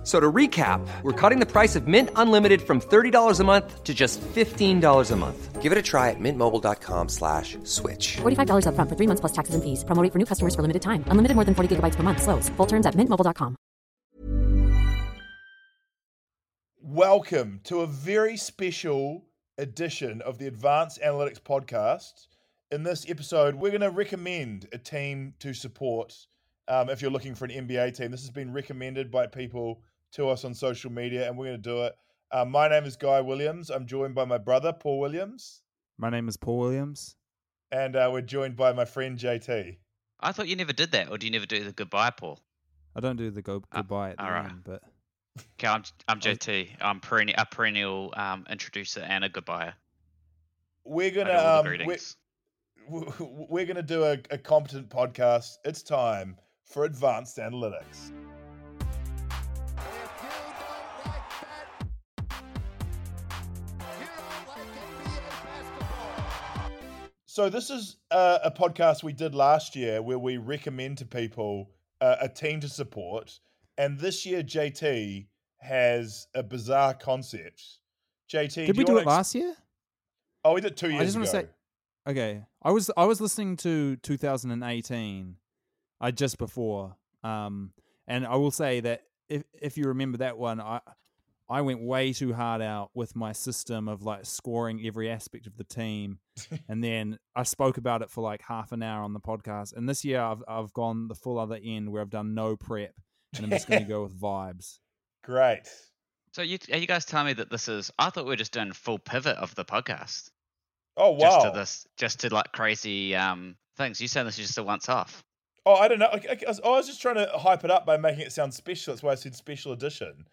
F- So to recap, we're cutting the price of Mint Unlimited from $30 a month to just $15 a month. Give it a try at mintmobile.com slash switch. $45 upfront for three months plus taxes and fees. Promo rate for new customers for limited time. Unlimited more than 40 gigabytes per month. Slows. Full terms at mintmobile.com. Welcome to a very special edition of the Advanced Analytics Podcast. In this episode, we're going to recommend a team to support um, if you're looking for an NBA team. This has been recommended by people to us on social media, and we're going to do it. Uh, my name is Guy Williams. I'm joined by my brother, Paul Williams, My name is Paul Williams. and uh, we're joined by my friend JT. I thought you never did that, or do you never do the goodbye, Paul? I don't do the go Ah, goodbye at the alright. end, but Okay, I'm I'm JT. I'm perennial, a perennial um, introducer and a goodbye. We're going do all to um, we're, greetings. we're going to do a, a competent podcast. It's time for Advanced Analytics. So this is a, a podcast we did last year where we recommend to people uh, a team to support, and this year JT has a bizarre concept. JT, did do we you do it ex- last year? Oh, we did two years. I just ago. wanna say- Okay, I was I was listening to 2018, I just before, um, and I will say that if if you remember that one, I I went way too hard out with my system of like scoring every aspect of the team, and then I spoke about it for like half an hour on the podcast. And this year I've I've gone the full other end where I've done no prep, and I'm just going to go with vibes. Great. So you are you guys telling me that this is? I thought we were just doing full pivot of the podcast, Oh wow. just to this, just to like crazy um things. You saying this is just a once off? Oh, I don't know. I, I, I was- just trying to hype it up by making it sound special. That's why I said special edition.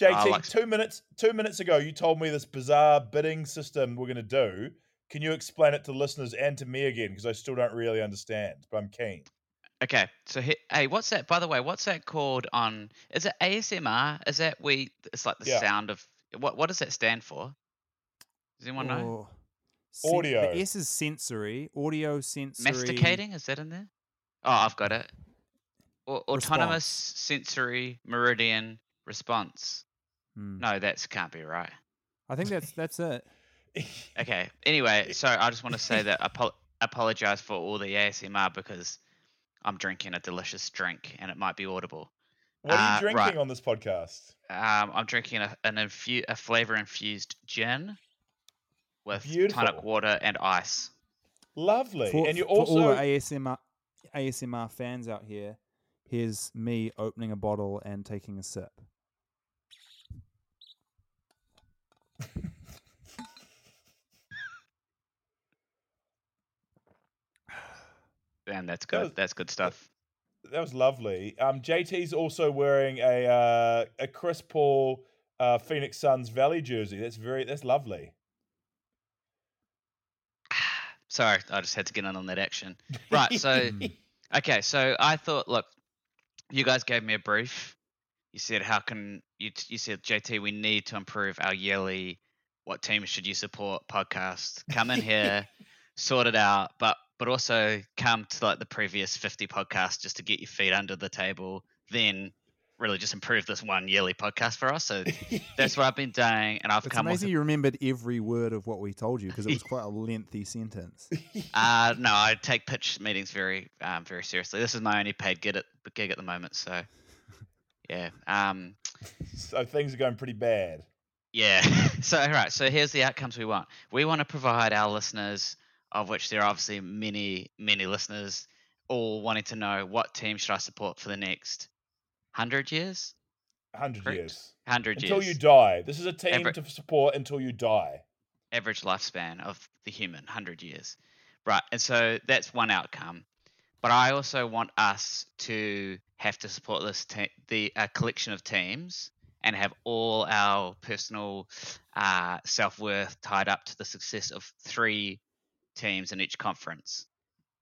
JT, like- two minutes two minutes ago, you told me this bizarre bidding system we're going to do. Can you explain it to listeners and to me again? Because I still don't really understand, but I'm keen. Okay, so he, hey, what's that? By the way, what's that called on? Is it ASMR? Is that we? It's like the Yeah. sound of what? What does that stand for? Does anyone know? Oh, sen- Audio. The S is sensory. Audio sensory. Masticating? Is that in there? Oh, I've got it. Au- autonomous Response. sensory meridian response. Hmm. No, that's can't be right. I think that's that's it. Okay. Anyway, so I just want to say that I apo- apologize for all the ASMR because I'm drinking a delicious drink and it might be audible. What are you Uh, drinking right. on this podcast? Um, I'm drinking a, an infu- a flavor infused gin with Beautiful. tonic water and ice. Lovely. For, and you for all the ASMR ASMR fans out here, here's me opening a bottle and taking a sip. And that's That good. was- that's good stuff. that was lovely. Um, JT's also wearing a uh, a Chris Paul uh, Phoenix Suns Valley jersey. That's very that's lovely. Sorry, I just had to get in on that action. Right, so okay, so I thought, look, you guys gave me a brief. You said, how can you? t- You said, JT, we need to improve our yearly "What team should you support?" podcast. Come in here, sort it out, but but also come to like the previous fifty podcasts just to get your feet under the table. Then really just improve this one yearly podcast for us. So that's what I've been doing, and I've It's come amazing with. you remembered every word of what we told you because it was quite a lengthy sentence. Uh, no, I take pitch meetings very, um, very seriously. This is my only paid gig at, gig at the moment, so yeah, um, so things are going pretty bad. yeah. so all right, so here's the outcomes we want. We want to provide our listeners, of which there are obviously many, many listeners, all wanting to know what team should I support for the next hundred years, Hundred years hundred years. until you die. This is a team Every- to support until you die. average lifespan of the human, hundred years, right? And so that's one outcome. But I also want us to have to support this te- the a collection of teams and have all our personal uh, self worth tied up to the success of three teams in each conference.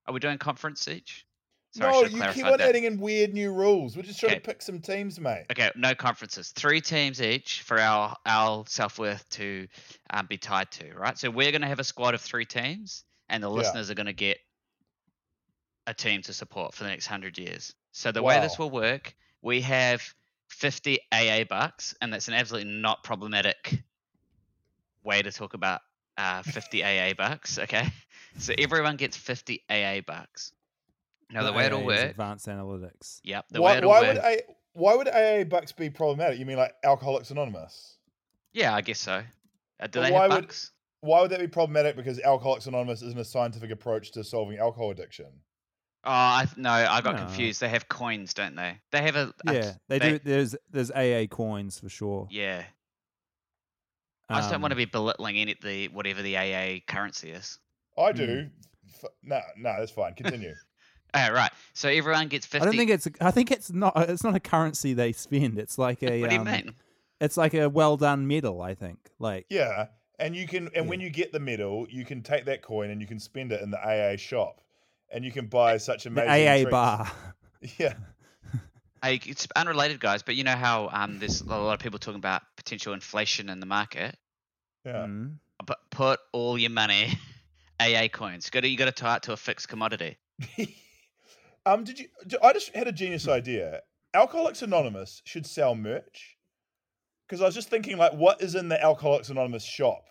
Are we doing conference each? Sorry, no, you keep on that. adding in weird new rules. We're just trying Okay. to pick some teams, mate. Okay, no conferences. Three teams each for our our self worth to um, be tied to, right? So we're going to have a squad of three teams, and the Yeah. listeners are going to get a team to support for the next hundred years. So the way this will work, we have 50 AA bucks, and that's an absolutely not problematic way to talk about uh, 50 AA bucks. Okay, so everyone gets 50 AA bucks. Now the way it'll AA is work, Advanced analytics. yep, the way Why, it'll why work. would a why would AA Bucks be problematic? You mean like Alcoholics Anonymous? Yeah, I guess so. Uh, do But they why have would- bucks? Why would that be problematic? Because Alcoholics Anonymous isn't a scientific approach to solving alcohol addiction. Oh, I no, I got No. confused. They have coins, don't they? They have a, a- Yeah, they, do. There's there's AA coins for sure. Yeah, I just don't want to Um, be belittling any the whatever the AA currency is. I Hmm. do. F- No, no, that's fine. Continue. All right, so everyone gets fifty. I don't think it's. I think it's not. It's not a currency they spend. It's like a. what do you um, mean? It's like a well done medal. I think. Like. yeah, and you can, and when you get the medal, you can take that coin and you can spend it in the AA shop, and you can buy such The amazing AA treats. bar. Yeah, Hey, it's unrelated, guys, but you know how um, there's a lot of people talking about potential inflation in the market. yeah. Mm. But put all your money AA coins. Got to you got to tie it to a fixed commodity. um, did you? I just had a genius idea. Alcoholics Anonymous should sell merch. Because I was just thinking, like, what is in the Alcoholics Anonymous shop?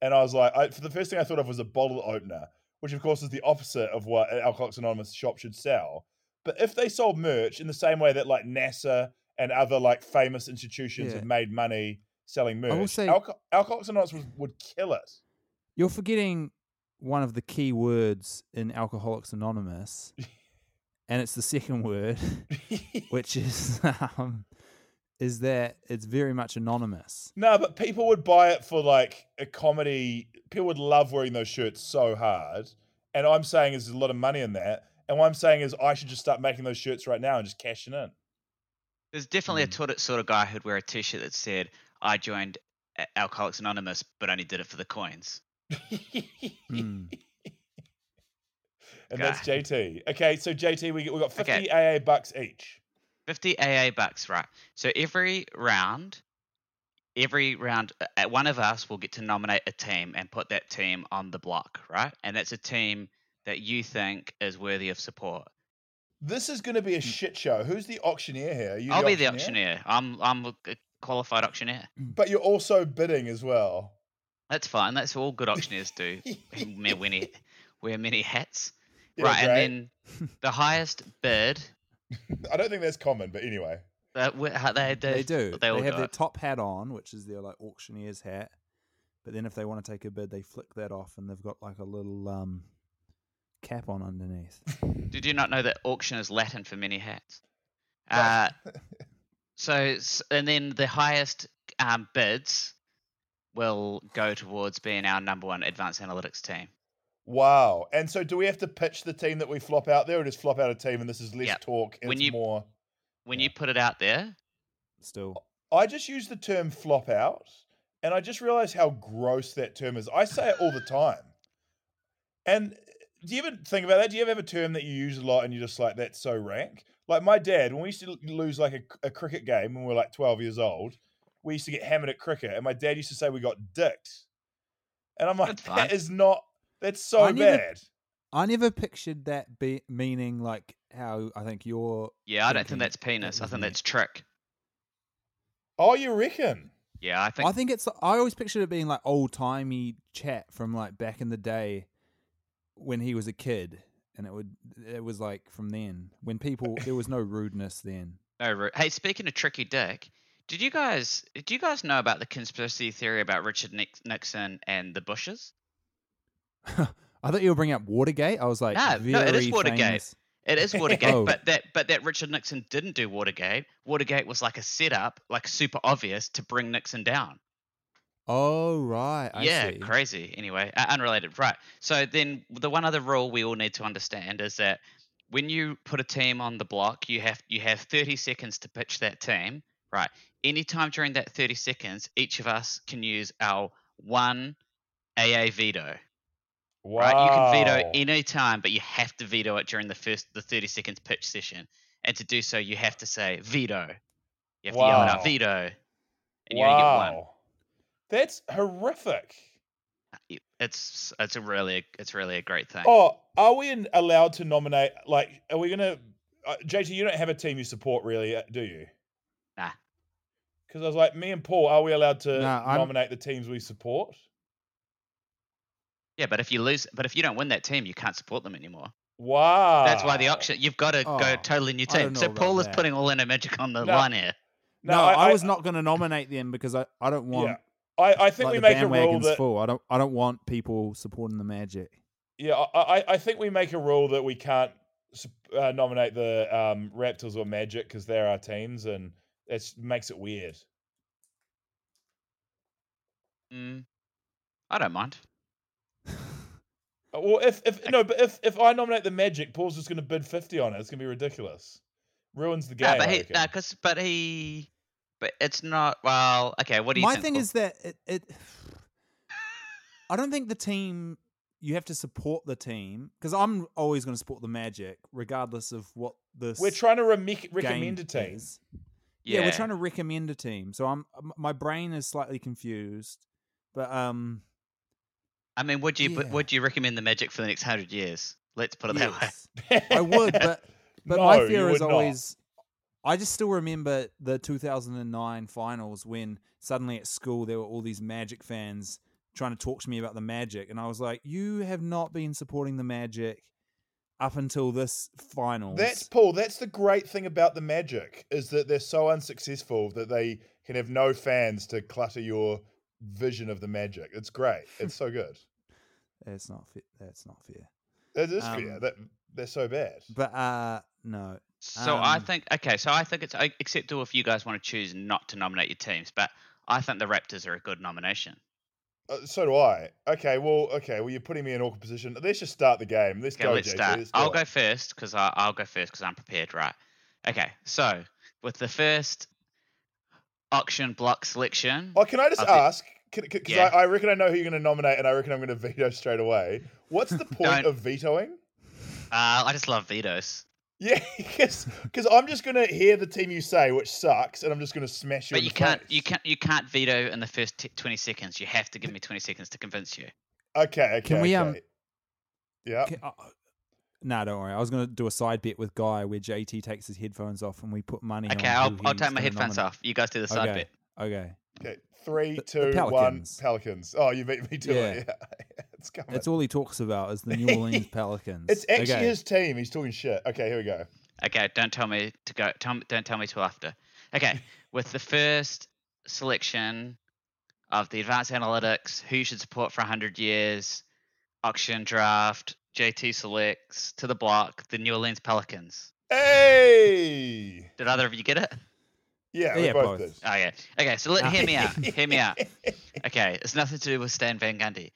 And I was like, I, for the first thing I thought of was a bottle opener, which of course is the opposite of what an Alcoholics Anonymous shop should sell. But if they sold merch in the same way that like NASA and other like famous institutions Yeah. have made money selling will say- Alco- Alcoholics Anonymous would, would kill it. You're forgetting one of the key words in Alcoholics Anonymous, and it's the second word, which is um, is that it's very much anonymous. No, but people would buy it for like a comedy. People would love wearing those shirts so hard. And I'm saying is there's a lot of money in that. And what I'm saying is I should just start making those shirts right now and just cashing in. There's definitely Hmm. a sort of, sort of guy who'd wear a T-shirt that said, "I joined Alcoholics Anonymous, but only did it for the coins." Hmm. And that's JT. Okay, so JT, we, we got 50 Okay. AA bucks each. 50 AA bucks, right? So every round, every round, uh, one of us will get to nominate a team and put that team on the block, right? And that's a team that you think is worthy of support. This is going to be a shit show. Who's the auctioneer here? You I'll be the auctioneer. I'm I'm a qualified auctioneer. But you're also bidding as well. That's fine. That's all good auctioneers do. wear many wear many hats. Yeah, right, great. and then the highest bid. I don't think that's common, but anyway. Uh, they, They they, do. They They, all have do their it. top hat on, which is their like auctioneer's hat. But then if they want to take a bid, they flick that off, and they've got like a little um cap on underneath. Did you not know that auction is Latin for many hats? No. Uh, so, s- and then the highest um, bids will go towards being our number one advanced analytics team. Wow. And so do we have to pitch the team that we flop out there or just flop out a team and this is less Yep. talk and When it's you- more When Yeah. you put it out there, Still, I just use the term flop out and I just realize how gross that term is. I say it all the time. And do you ever think about that? Do you ever have a term that you use a lot and you're just like, that's so rank? Like my dad, when we used to lose like a, a cricket game when we were like 12 years old, we used to get hammered at cricket and my dad used to say we got dicked. And I'm like, That's fine. that is not, that's so I never- bad. I never pictured that be meaning like how I think you're. yeah, I don't think that's penis. I think that's trick. Oh, you reckon? Yeah, I think. I think it's. I always pictured it being like old timey chat from like back in the day when he was a kid, and it would. It was like from then when people there was no rudeness then. No, hey, speaking of tricky dick, did you guys did you guys know about the conspiracy theory about Richard Nix- Nixon and the Bushes? I thought you were bringing up Watergate. I was like, No, no, it is Watergate. famous- It is oh. Watergate, Oh. but that but that Richard Nixon didn't do Watergate. Watergate was like a setup, like super obvious to bring Nixon down. Oh right, I yeah, see. crazy. Anyway, uh, unrelated, right? So then the one other rule we all need to understand is that when you put a team on the block, you have you have 30 seconds to pitch that team, right? Anytime during that 30 seconds, each of us can use our one AA veto. Wow. right? You can veto any time, but you have to veto it during the first the 30 seconds pitch session. And to do so, you have to say veto. You have to yell it out veto, and you only get one. Wow. That's horrific. It's it's a really it's really a great thing. Oh, are we in, allowed to nominate? Like, are we gonna? Uh, JT, you don't have a team you support, really, uh, do you? Nah. Because I was like, me and Paul, are we allowed to Nah, I'm- nominate the teams we support? Yeah, but if you lose, but if you don't win that team, you can't support them anymore. Wow. That's why the auction. You've got to Oh, go totally new team. So about Paul is that. putting Orlando Magic on the No. line here. No, I, was not going to nominate them because I, I don't want Yeah, I, I think like we make a rule that. full. I don't I don't want people supporting the Magic. Yeah, I, I, I think we make a rule that we can't uh, nominate the um, Raptors or Magic because they're our teams, and it makes it weird. Mm, I don't mind. Uh, Well, if if no, but if if I nominate the Magic, Paul's just going to bid fifty on it. It's going to be ridiculous. Ruins the game. No, but he, reckon. no, cause, but he, but it's not. Well, okay. What do you My think? thing Paul? is that it, it I don't think the team you have to support the team because I'm always going to support the Magic regardless of what this We're trying to rem- game recommend a team. is. Yeah. we're trying to recommend a team. So I'm my brain is slightly confused. But um I mean, would you? Yeah. But would you recommend the Magic for the next hundred years? Let's put it that way. I would, but but No, my fear would is not. always I just still remember the 2009 finals when suddenly at school there were all these Magic fans trying to talk to me about the Magic, and I was like, "You have not been supporting the Magic up until this final." That's Paul. That's the great thing about the Magic is that they're so unsuccessful that they can have no fans to clutter your vision of the Magic. It's great. It's so good. that's not fair. That's not fair. That is fair. Um, That they're so bad. But uh, no, So I Um, think okay. So I think it's uh, acceptable if you guys want to choose not to nominate your teams, but I think the Raptors are a good nomination. Uh, so do I. Okay. Well. Okay. Well, you're putting me in an awkward position. Let's just start the game. Let's Okay, go, let's JT. start. Let's do I'll go first because I'll go first because I'm prepared. Right. Okay. So with the first auction block selection, Oh, can I just ask? Because Yeah. I, I reckon I know who you're going to nominate, and I reckon I'm going to veto straight away. What's the point of vetoing? uh, I just love vetoes. Yeah, because I'm just going to hear the team you say, which sucks, and I'm just going to smash you. But in you the can't, face. you can't, you can't veto in the first t- 20 seconds. You have to give me 20 seconds to convince you. Okay. Okay. Can we, um. Yeah. Okay, uh, no, don't worry. I was going to do a side bet with Guy where JT takes his headphones off and we put money. Okay, on I'll, I'll take my headphones nominate. off. You guys do the side okay. bit. Okay. Okay. Three, The- two, the one. Pelicans. Pelicans. Oh, you beat me to it. Yeah. Yeah. it's coming. That's all he talks about is the New Orleans Pelicans. It's actually okay. his team. He's talking shit. Okay, here we go. Okay, don't tell me to go. Tell, don't tell me till after. Okay, with the first selection of the advanced analytics, who you should support for 100 years, auction draft, JT selects to the block, the New Orleans Pelicans. Hey. Did either of you get it? Yeah, we Yeah, both, both. Oh yeah. Okay, so let hear me out. Hear me out. Okay, it's nothing to do with Stan Van Gundy.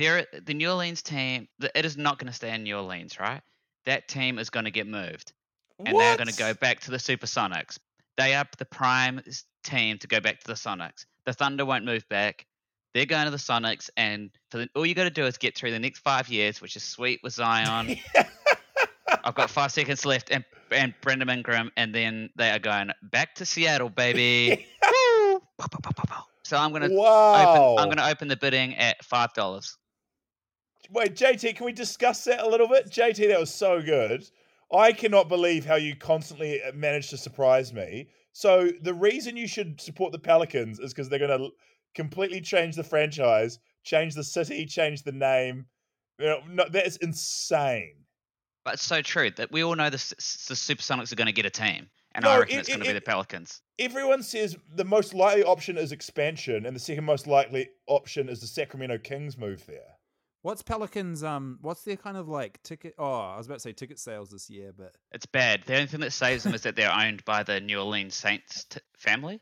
There, the New Orleans team it is not going to stay in New Orleans, right? That team is going to get moved. and they're going to go back to the Supersonics. They are the prime team to go back to the Sonics. The Thunder won't move back. They're going to the Sonics, and for the, all you got to do is get through the next five years, which is sweet with Zion. I've got five seconds left, and and Brandon Ingram, and then they are going back to Seattle, baby. So I'm gonna wow. open. I'm gonna open the bidding at five dollars. Wait, JT, can we discuss that a little bit? JT, that was so good. I cannot believe how you constantly uh, manage to surprise me. So the reason you should support the Pelicans is because they're going to completely change the franchise, change the city, change the name. You know, no, that is insane. But it's so true that we all know the the Supersonics are going to get a team, and No, I reckon it- it's going it- to be the Pelicans. Everyone says the most likely option is expansion, and the second most likely option is the Sacramento Kings move there. What's Pelicans? Um, what's their kind of like ticket? Oh, I was about to say ticket sales this year, but It's bad. The only thing that saves them is that they're owned by the New Orleans Saints t- family.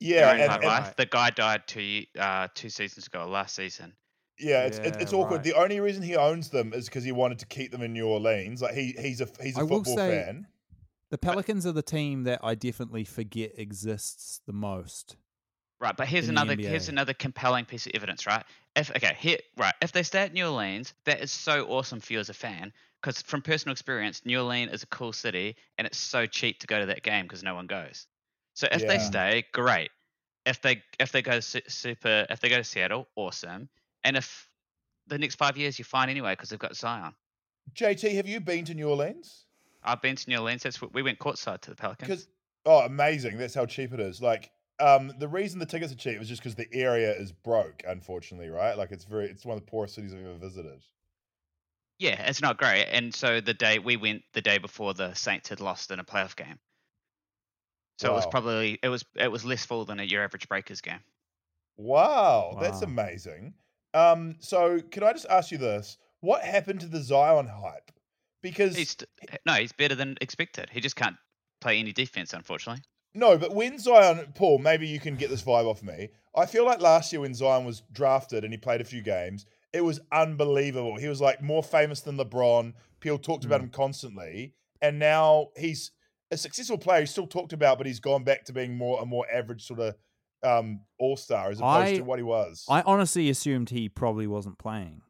Yeah, and, and- life. Right. The guy died two uh, two seasons ago, last season. Yeah, it's it, Yeah, it's awkward. right. The only reason he owns them is because he wanted to keep them in New Orleans. Like he he's a he's a I will football say- fan. the Pelicans are the team that I definitely forget exists the most. Right, but here's another here's another compelling piece of evidence, right? If okay, here right, if they stay at New Orleans, that is so awesome for you as a fan because from personal experience, New Orleans is a cool city and it's so cheap to go to that game because no one goes. So if they stay, great. If they if they go to super if they go to Seattle, awesome. And if the next five years you're fine anyway because they've got Zion. JT, have you been to New Orleans? I've been to New Orleans. That's what we went courtside to the Pelicans. Because oh, amazing! That's how cheap it is. Like, um, the reason the tickets are cheap is just because the area is broke. Unfortunately, right? Like, it's very it's one of the poorest cities I've ever visited. Yeah, it's not great. And so the day we went the day before the Saints had lost in a playoff game. So it was probably it was it was less full than a your average Breakers game. Wow, that's amazing. Um, so can I just ask you this? What happened to the Zion hype? Because He's st- no, he's better than expected. He just can't play any defense, unfortunately. No, but when Zion, Paul, maybe you can get this vibe off me. I feel like last year when Zion was drafted and he played a few games, it was unbelievable. He was like more famous than LeBron. People talked about him constantly, and now he's a successful player. He's still talked about, but he's gone back to being more a more average sort of um, all star as opposed I- to what he was. I honestly assumed he probably wasn't playing.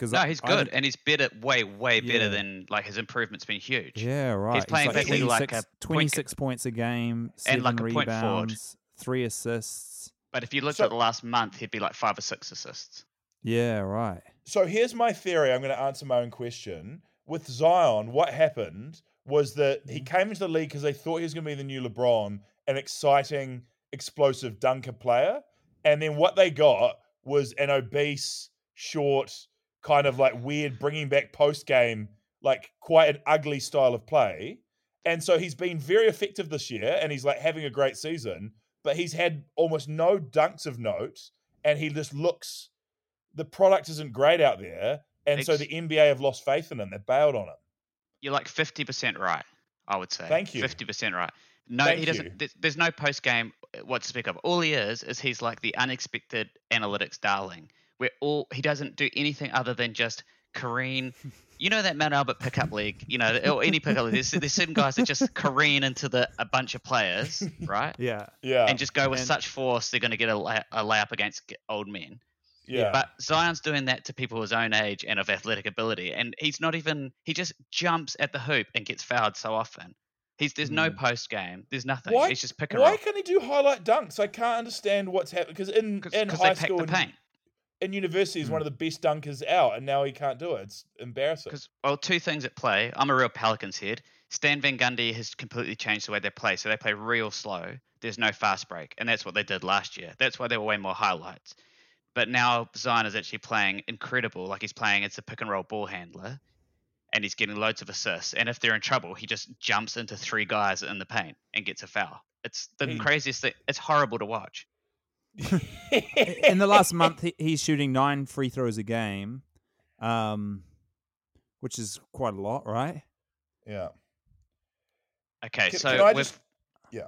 Because No, he's good, and he's better, way, way better Yeah. than like his improvement's been huge. Yeah, right. He's playing like basically like a 26 point- 26 points a game, seven like a point rebounds, three assists. But if you looked So- at the last month, he'd be like five or six assists. Yeah, right. So here's my theory. I'm going to answer my own question. With Zion, what happened was that he mm-hmm. came into the league because they thought he was going to be the new LeBron, an exciting, explosive dunker player. And then what they got was an obese, short, kind of like weird, bringing back post game, like quite an ugly style of play. And so he's been very effective this year and he's like having a great season, but he's had almost no dunks of note and he just looks the product isn't great out there, and so the NBA have lost faith in him. they've bailed on him. You're like fifty percent right. I would say. Thank you. Fifty percent right. No, Thank he doesn't. There's, there's no post game eh, what to speak of. All he is is he's like the unexpected analytics darling, where all he doesn't do anything other than just careen. You know that Mount Albert pickup league. You know, or any pickup league. There's, there's certain guys that just careen into the a bunch of players, right? Yeah. Yeah, And just go with And- such force, they're going to get a, lay, a layup against old men. yeah. But Zion's doing that to people his own age and of athletic ability, and he's not even. He just jumps at the hoop and gets fouled so often. He's there's no mm. post game. There's nothing. Why? It's just pick why roll can't he do highlight dunks? I can't understand what's happening because in in because high they pack school the and paint. In university, is Hmm. one of the best dunkers out, and now he can't do it. It's embarrassing. Because well, two things at play. I'm a real Pelicans head. Stan Van Gundy has completely changed the way they play. So they play real slow. There's no fast break, and that's what they did last year. That's why there were way more highlights. But now Zion is actually playing incredible. Like he's playing as a pick and roll ball handler, and he's getting loads of assists. And if they're in trouble, he just jumps into three guys in the paint and gets a foul. It's the He- craziest thing. It's horrible to watch. In the last month, he, he's shooting nine free throws a game, um, which is quite a lot, right? yeah. Okay, Can- so can I just- yeah.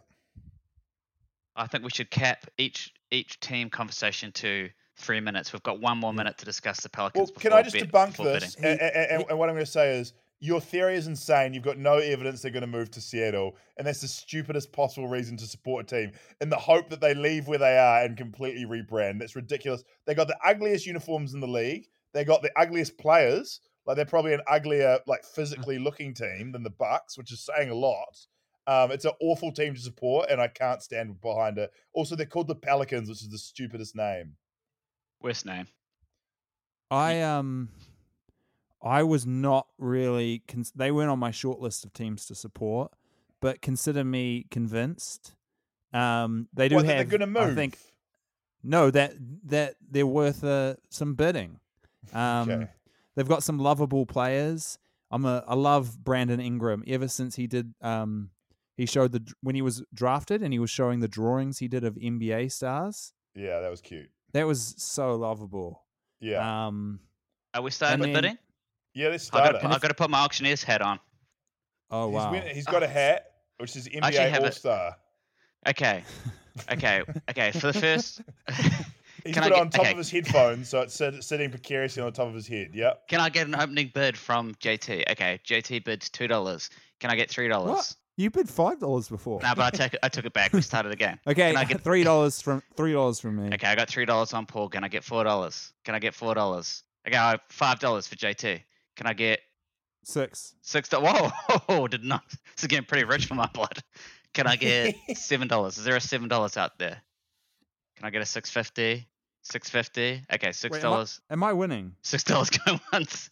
I think we should cap each each team conversation to three minutes. We've got one more minute to discuss the Well, Pelicans. can I just bid- debunk this? And, and, and, and what I'm going to say is your theory is insane. You've got no evidence they're going to move to Seattle, and that's the stupidest possible reason to support a team in the hope that they leave where they are and completely rebrand. That's ridiculous. They got the ugliest uniforms in the league. They got the ugliest players. Like they're probably an uglier, like physically looking team than the Bucks, which is saying a lot. Um, it's an awful team to support, and I can't stand behind it. Also, they're called the Pelicans, which is the stupidest name. Worst name. I um, I was not really. Cons- they weren't on my short list of teams to support, but consider me convinced. Um, they do What, that have. they're going to move? I think no, that that they're worth uh, some bidding. Um, Okay. They've got some lovable players. I'm a I love Brandon Ingram. Ever since he did um, he showed the when he was drafted and he was showing the drawings he did of NBA stars. Yeah, that was cute. That was so lovable. Yeah. Um, Are we starting And with then- bidding? Yeah, let's I start got to I got to put my auctioneer's hat on. oh He's, wow. win- he's got a hat, which is actually NBA All it. Star. Okay, okay, okay. For the first, He's Can I got it get- on top okay. of his headphones, so it's sitting precariously on the top of his head. Yep. can I get an opening bid from JT? Okay, JT bids two dollars. Can I get three dollars? You bid five dollars before. No, but I take it. I took it back. We started again. Okay, Can I get three dollars from three dollars from me. Okay, I got three dollars on Paul. Can I get four dollars? Can I get four dollars? Okay, I have five dollars for JT. Can I get Six. six? Do- Whoa, did not. This is getting pretty rich for my blood. Can I get seven dollars? Is there a seven dollars out there? Can I get a six fifty? Six fifty? Okay, six Wait, am dollars. Am I winning? Six dollars going once,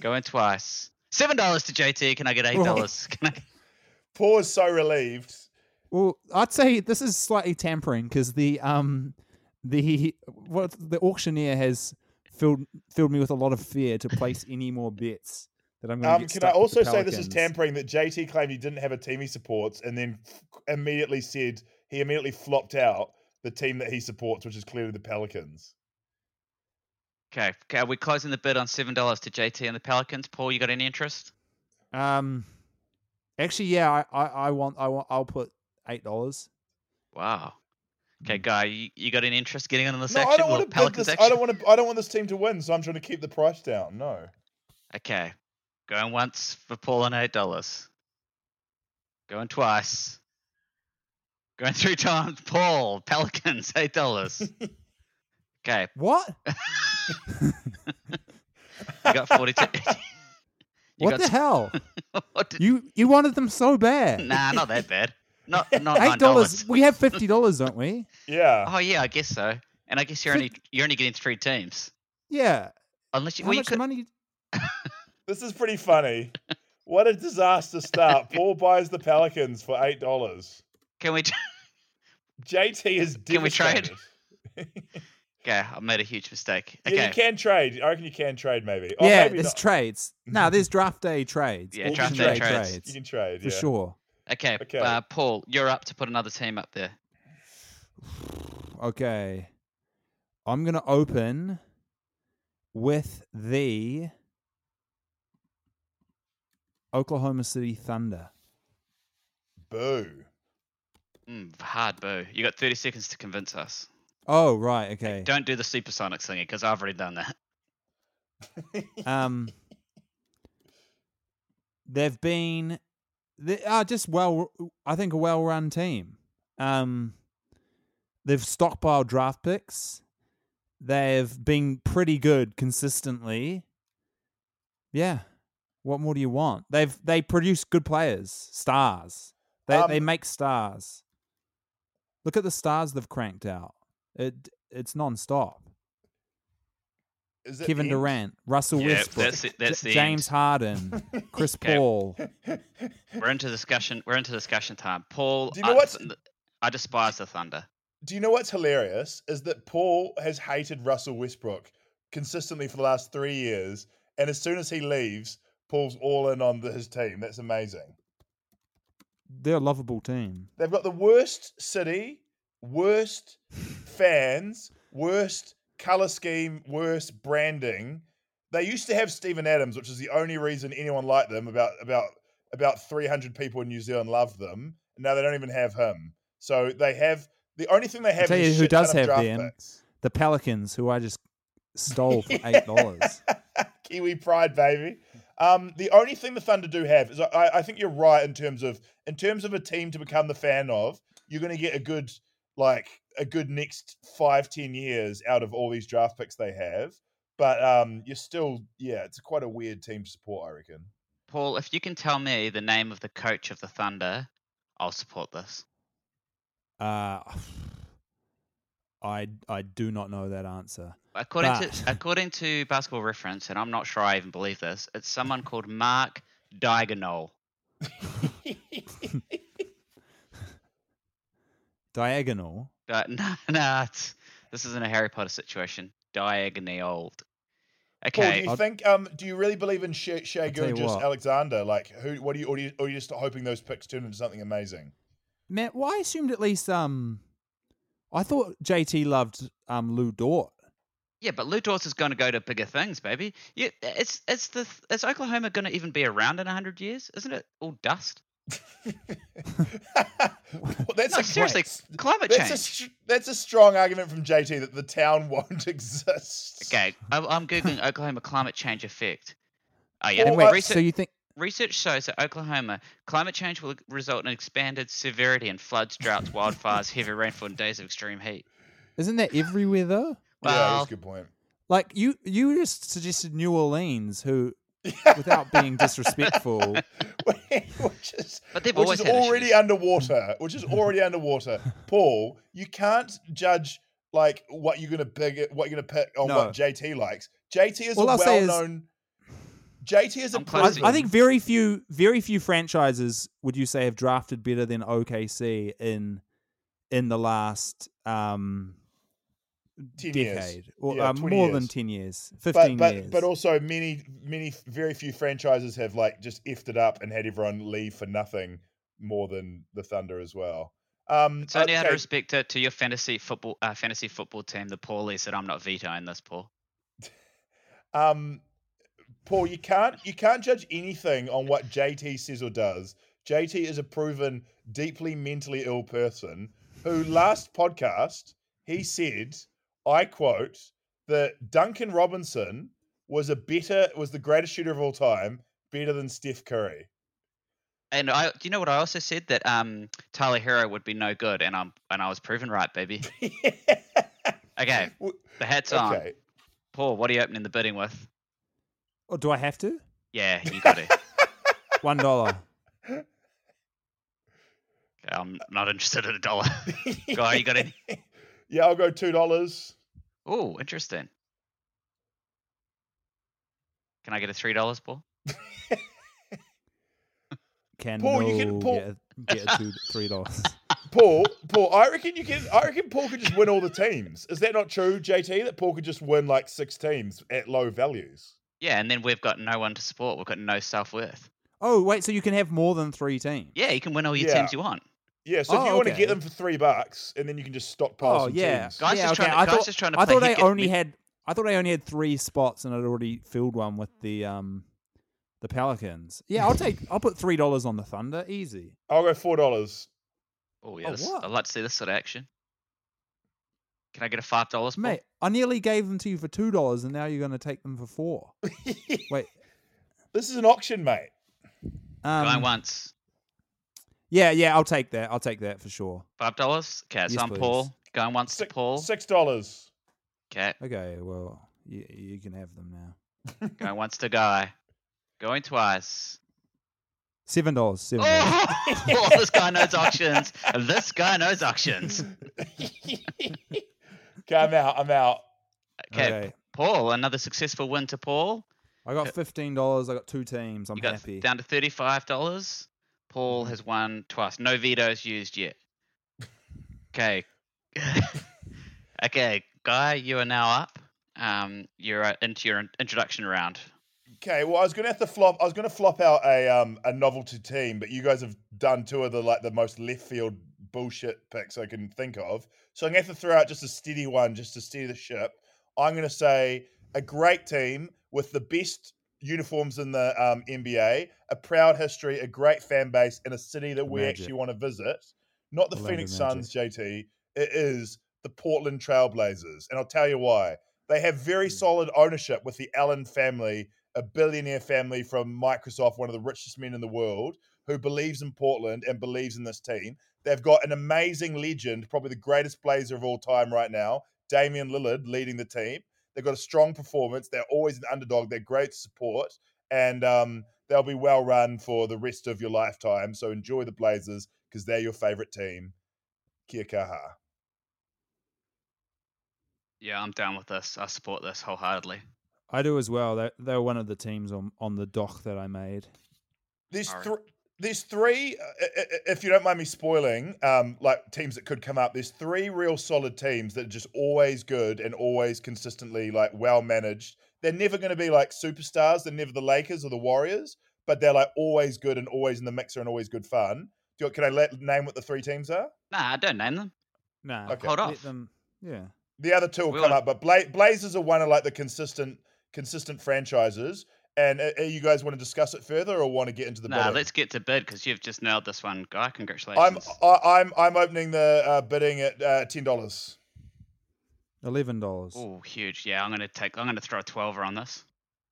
going twice. Seven dollars to JT. Can I get eight dollars? Can I? Paul is so relieved. Well, I'd say this is slightly tampering because the um the what the auctioneer has filled filled me with a lot of fear to place any more bets that I'm going to Um, get can stuck I with the also say this is tampering that JT claimed he didn't have a team he supports and then f- immediately said he immediately flopped out the team that he supports, which is clearly the Pelicans. Okay, okay. we're we closing the bid on seven dollars to JT and the Pelicans? Paul, you got any interest? Um, actually, yeah, I, I, I want I want I'll put eight dollars. Wow. Okay, guy, you, you got an interest getting on the Mm. No, I don't want to this. action? I don't want to. I don't want this team to win, so I'm trying to keep the price down. No. Okay. Going once for Paul on eight dollars. Going twice. Going three times. Paul, Pelicans, eight dollars. Okay. What? You got forty two. what got the hell? You you wanted them so bad. Nah, not that bad. Not not Eight dollars. dollars. We have fifty dollars, don't we? Yeah. Oh yeah, I guess so. And I guess you're only you're only getting three teams. Yeah. Unless you, How well, you much could, money? This is pretty funny. What a disaster start. Paul buys the Pelicans for eight dollars. can we? JT is Can we trade? devastated. Okay, I made a huge mistake. Yeah, you can trade. I reckon you can trade maybe. Oh, yeah, maybe there's not. trades. No, there's draft day trades. Yeah, auction draft day day trades. You can trade for yeah. sure. Okay, Okay. Uh, Paul, you're up to put another team up there. Okay. I'm going to open with the Oklahoma City Thunder. Boo. Mm, hard boo. You got 30 seconds to convince us. Oh, right. Okay. Don't do the supersonic thingy because I've already done that. Um, they've been they are just well. I think a well-run team. Um, they've stockpiled draft picks. They've been pretty good consistently. Yeah. What more do you want? They've they produce good players, stars. They they Um, make stars. Look at the stars they've cranked out. It it's non-stop. Is Kevin end? Durant, Russell Yeah, Westbrook, that's it- that's J- James end. Harden, Chris Okay. Paul. We're into discussion. We're into discussion time. Paul, Do you know I, what's- I despise the Thunder. Do you know what's hilarious? Is that Paul has hated Russell Westbrook consistently for the last three years, and as soon as he leaves, Paul's all in on the, his team. That's amazing. They're a lovable team. They've got the worst city, worst fans, worst color scheme, worse branding. They used to have Steven Adams, which is the only reason anyone liked them. About about about three hundred people in New Zealand loved them. Now they don't even have him. So they have the only thing they have. tell is a you who does have them. picks. The Pelicans, who I just stole for eight dollars. Kiwi pride, baby. Um, the only thing the Thunder do have is I, I think you're right in terms of in terms of a team to become the fan of. You're going to get a good like a good next five ten years out of all these draft picks they have. But um, you're still yeah, it's quite a weird team to support. I reckon. Paul, if you can tell me the name of the coach of the Thunder, I'll support this. Uh, I I do not know that answer. According But- to according to Basketball Reference, and I'm not sure I even believe this, it's someone called Mark Diagonal. Diagonal. Di- no, no, it's, this isn't a Harry Potter situation. Diagonal. Paul, do Okay, you I'll- think um, do you really believe in Shea, Shea I'll tell you Gilgeous what. Alexander? Like who? What do you? Or, do you? or are you just hoping those picks turn into something amazing? Man, well, I assumed at least um, I thought JT loved um Lu Dort. yeah, but Lu Dort is going to go to bigger things, baby. Yeah, it's it's the is Oklahoma going to even be around in hundred years? Isn't it all dust? Well, that's No, a seriously, climate That's a, change. str- that's a strong argument from JT that the town won't exist. Okay, I'm, I'm googling Oklahoma climate change effect. Oh yeah, Well, wait, research- so you think research shows that Oklahoma climate change will result in expanded severity in floods, droughts, wildfires, heavy rainfall, and days of extreme heat. Isn't that everywhere though? yeah, that's a good point. Like you, you just suggested New Orleans, who, without being disrespectful, which is But they've which is already issues. underwater. Which is already underwater. Paul, you can't judge like what you're gonna pick, what you're gonna pick on No. what JT likes. JT is All a I'll well-known. JT is a I'm close to- I, I think very few, very few franchises would you say have drafted better than OKC in in the last um 10 years. decade or Yeah, um, 20 more than ten years, but fifteen but years. but also many many very few franchises have like just effed it up and had everyone leave for nothing more than the Thunder as well. Um, It's only out okay, of respect to, to your fantasy football uh, fantasy football team, the Paulies, that I'm not vetoing this, Paul. Um, Paul, you can't you can't judge anything on what JT says or does. JT is a proven deeply mentally ill person who last podcast he said, I quote, that Duncan Robinson was a better was the greatest shooter of all time, better than Steph Curry. And I, do you know what I also said that um, Tyler Herro would be no good, and I'm and I was proven right, baby. Okay, the hat's on. Paul, what are you opening the bidding with? oh, do I have to? Yeah, you got it. One dollar. I'm not interested in a dollar. Guy, you got any? Yeah, I'll go two dollars. Oh, interesting. Can I get a three dollars, Paul? Can Paul, no you can- Paul- get a, get a two three dollars. Paul, Paul, I reckon you can. I reckon Paul could just win all the teams. Is that not true, JT? That Paul could just win like six teams at low values. Yeah, and then we've got no one to support. We've got no self worth. oh wait, so you can have more than three teams? Yeah, you can win all your Yeah. teams you want. Yeah, so if Oh, you want to okay. get them for three bucks, and then you can just stockpile Oh some yeah, teams. Guys yeah. just okay. trying to- I guys thought just trying to I play thought I only me- had I thought I only had three spots and I'd already filled one with the um the Pelicans. Yeah, I'll take I'll put three dollars on the Thunder, easy. I'll go four dollars. Oh yeah, Oh, this. I'd like to see this sort of action. Can I get a five dollars, Mate, I nearly gave them to you for two dollars and now you're gonna take them for four. Wait. This is an auction, mate. Going Um, once, yeah, yeah, I'll take that. I'll take that for sure. five dollars. Okay, so Yes, I'm please. Paul. Going once to Six, Paul. six dollars. Okay, Okay, well, you, you can have them now. going once to Guy. Going twice. Seven dollars. Seven oh, dollars. Oh, this guy knows auctions. This guy knows auctions. okay, I'm out. I'm out. Okay, Okay. Paul, another successful win to Paul. I got uh, fifteen dollars. I got two teams. I'm you got happy. down to thirty-five dollars. Paul has won twice. No vetoes used yet. Okay. okay, Guy, you are now up. Um, you're uh, into your introduction round. Okay, well, I was gonna have to flop. I was gonna flop out a um a novelty team, but you guys have done two of the like the most left field bullshit picks I can think of. So I'm gonna have to throw out just a steady one, just to steer the ship. I'm gonna say a great team with the best uniforms in the um, NBA, a proud history, a great fan base, in a city that we Magic. actually want to visit. Not the Phoenix. Suns, JT. It is the Portland Trailblazers, and I'll tell you why. They have very solid ownership with the Allen family, a billionaire family from Microsoft, one of the richest men in the world, who believes in Portland and believes in this team. They've got an amazing legend, probably the greatest Blazer of all time right now, Damian Lillard, leading the team. They've got a strong performance. They're always an underdog. They're great support, and um, they'll be well run for the rest of your lifetime. So enjoy the Blazers because they're your favorite team. Kia kaha. Yeah, I'm down with this. I support this wholeheartedly. I do as well. They they were one of the teams on on the dock that I made. There's All right. three. There's three. Uh, i- i- if you don't mind me spoiling, um, like teams that could come up. There's three real solid teams that are just always good and always consistently like well managed. They're never going to be like superstars. They're never the Lakers or the Warriors, but they're like always good and always in the mixer and always good fun. Do you, can I let name what the three teams are? Nah, I don't name them. Nah, Okay. Hold let off. them. Yeah. The other two will We come wanna- up, but Bla- Blazers are one of like the consistent consistent franchises. And uh, you guys want to discuss it further or want to get into the Nah, bidding? let's get to bid because you've just nailed this one, Guy. Congratulations. I'm Congratulations. I, I'm I'm opening the uh, bidding at uh, ten dollars. Eleven dollars. Oh, huge. Yeah, I'm gonna take. I'm gonna throw a twelver on this.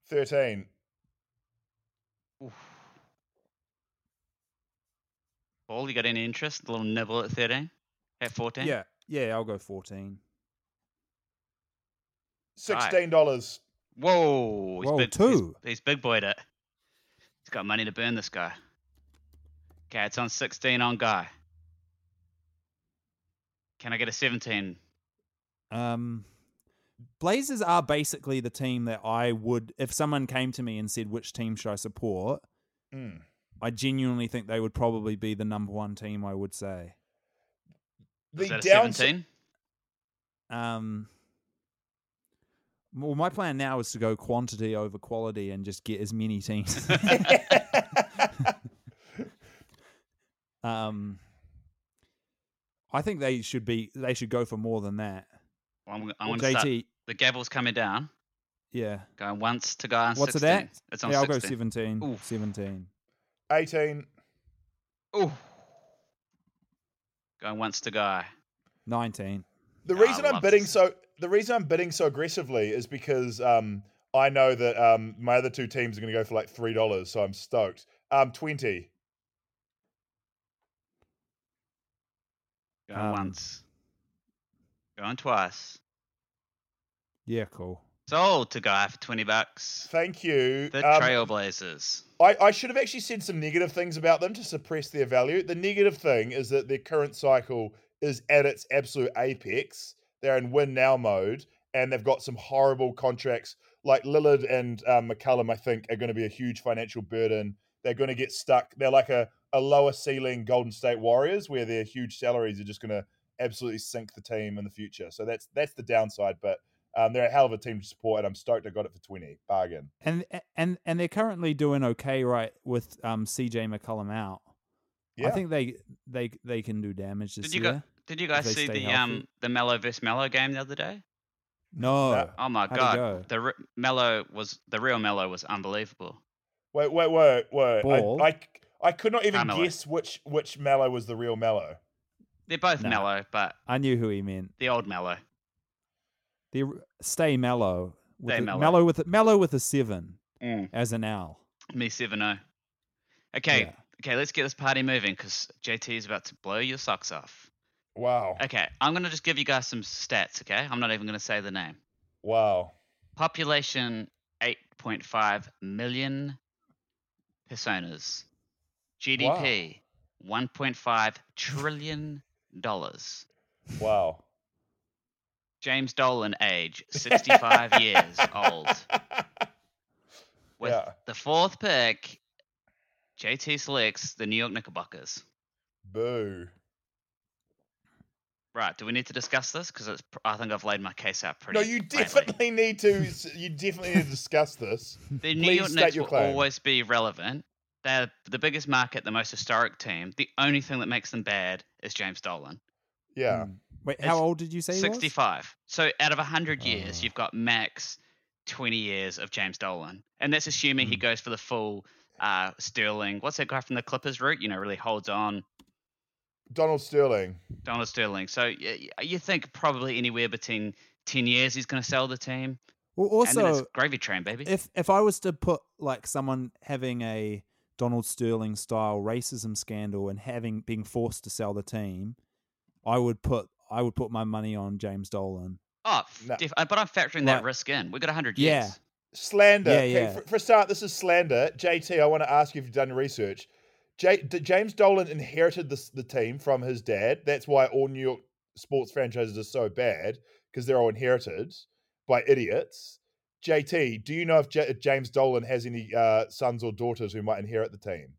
Thirteen. Oof. Paul, you got any interest? A little nibble at 13? At 14? Yeah, yeah, I'll go 14. Sixteen dollars. Whoa. He's Whoa, big, two. He's, he's big boyed it. He's got money to burn, this guy. Okay, it's on 16 on Guy. Can I get a 17? Um, Blazers are basically the team that I would, if someone came to me and said, which team should I support? Mm. I genuinely think they would probably be the number one team, I would say. Is The that a downside. 17? Um, well, my plan now is to go quantity over quality and just get as many teams. um, I think they should be. They should go for more than that. Well, I'm, I'm to start. The gavel's coming down. yeah. Going once to go on What's 16. it at? It's on Yeah, I'll go 17. Ooh. 17. Eighteen. Ooh. Going once to go. 19. The Ah, reason I'm love bidding this. so the reason I'm bidding so aggressively is because um, I know that um, my other two teams are going to go for like three dollars, so I'm stoked. Um, twenty. Going Um, once. Going twice. Yeah, cool. Sold to Guy for 20 bucks. Thank you. The Um, Trailblazers. I, I should have actually said some negative things about them to suppress their value. The negative thing is that their current cycle is at its absolute apex. They're in win now mode, and they've got some horrible contracts. Like Lillard and um, McCollum, I think, are going to be a huge financial burden. They're going to get stuck. They're like a, a lower ceiling Golden State Warriors, where their huge salaries are just going to absolutely sink the team in the future. So that's that's the downside. But um, they're a hell of a team to support, and I'm stoked I got it for twenty bargain. And and and they're currently doing okay, right, with um CJ McCollum out. Yeah, I think they they they can do damage this Did you year. go, Did you guys see the healthy. um the Mello vs Mello game the other day? no. No. Oh my How'd god, go? the re- Mello was the real Mello was unbelievable. Wait, wait, wait, wait. Ball. I, I, I could not even Carmelo. guess which which Mallow was the real Mallow. They're both No. Mello, but I knew who he meant. the old Mello. The stay mellow. With Stay a, mellow. mellow with a, mellow with a seven Mm. as an L. Me seven zero. Okay, Yeah. okay, let's get this party moving because JT is about to blow your socks off. Wow, Okay, I'm gonna just give you guys some stats. Okay, I'm not even gonna say the name. wow. Population 8.5 million personas. GDP 1.5 trillion dollars. Wow. James Dolan age 65 years old. With Yeah. the fourth pick, JT selects the New York Knickerbockers. Boo. Right, do we need to discuss this? Because I think I've laid my case out pretty. No, you greatly. definitely need to. You definitely need to discuss this. The New Please York state Knicks your will claim. always be relevant. They're the biggest market, the most historic team. The only thing that makes them bad is James Dolan. Yeah. Hmm. Wait, It's how old did you say he was? 65. So out of 100 years, Oh. you've got max 20 years of James Dolan. And that's assuming he Mm. goes for the full uh, Sterling. What's that guy from the Clippers route? You know, really holds on. Donald Sterling. Donald Sterling. So y- y- you think probably anywhere between 10 years he's going to sell the team. Well, and then also, it's gravy train, baby. if if I was to put like someone having a Donald Sterling style racism scandal and having being forced to sell the team, I would put I would put my money on James Dolan. oh, No. def- uh, but I'm factoring that Like- risk in. We've got 100 years. Yeah. years. Slander. Yeah, Okay, yeah. For, for a start, this is slander. JT, I want to ask you if you've done your research. J, James Dolan inherited this, the team from his dad. That's why all New York sports franchises are so bad because they're all inherited by idiots. JT, do you know if J- James Dolan has any uh, sons or daughters who might inherit the team?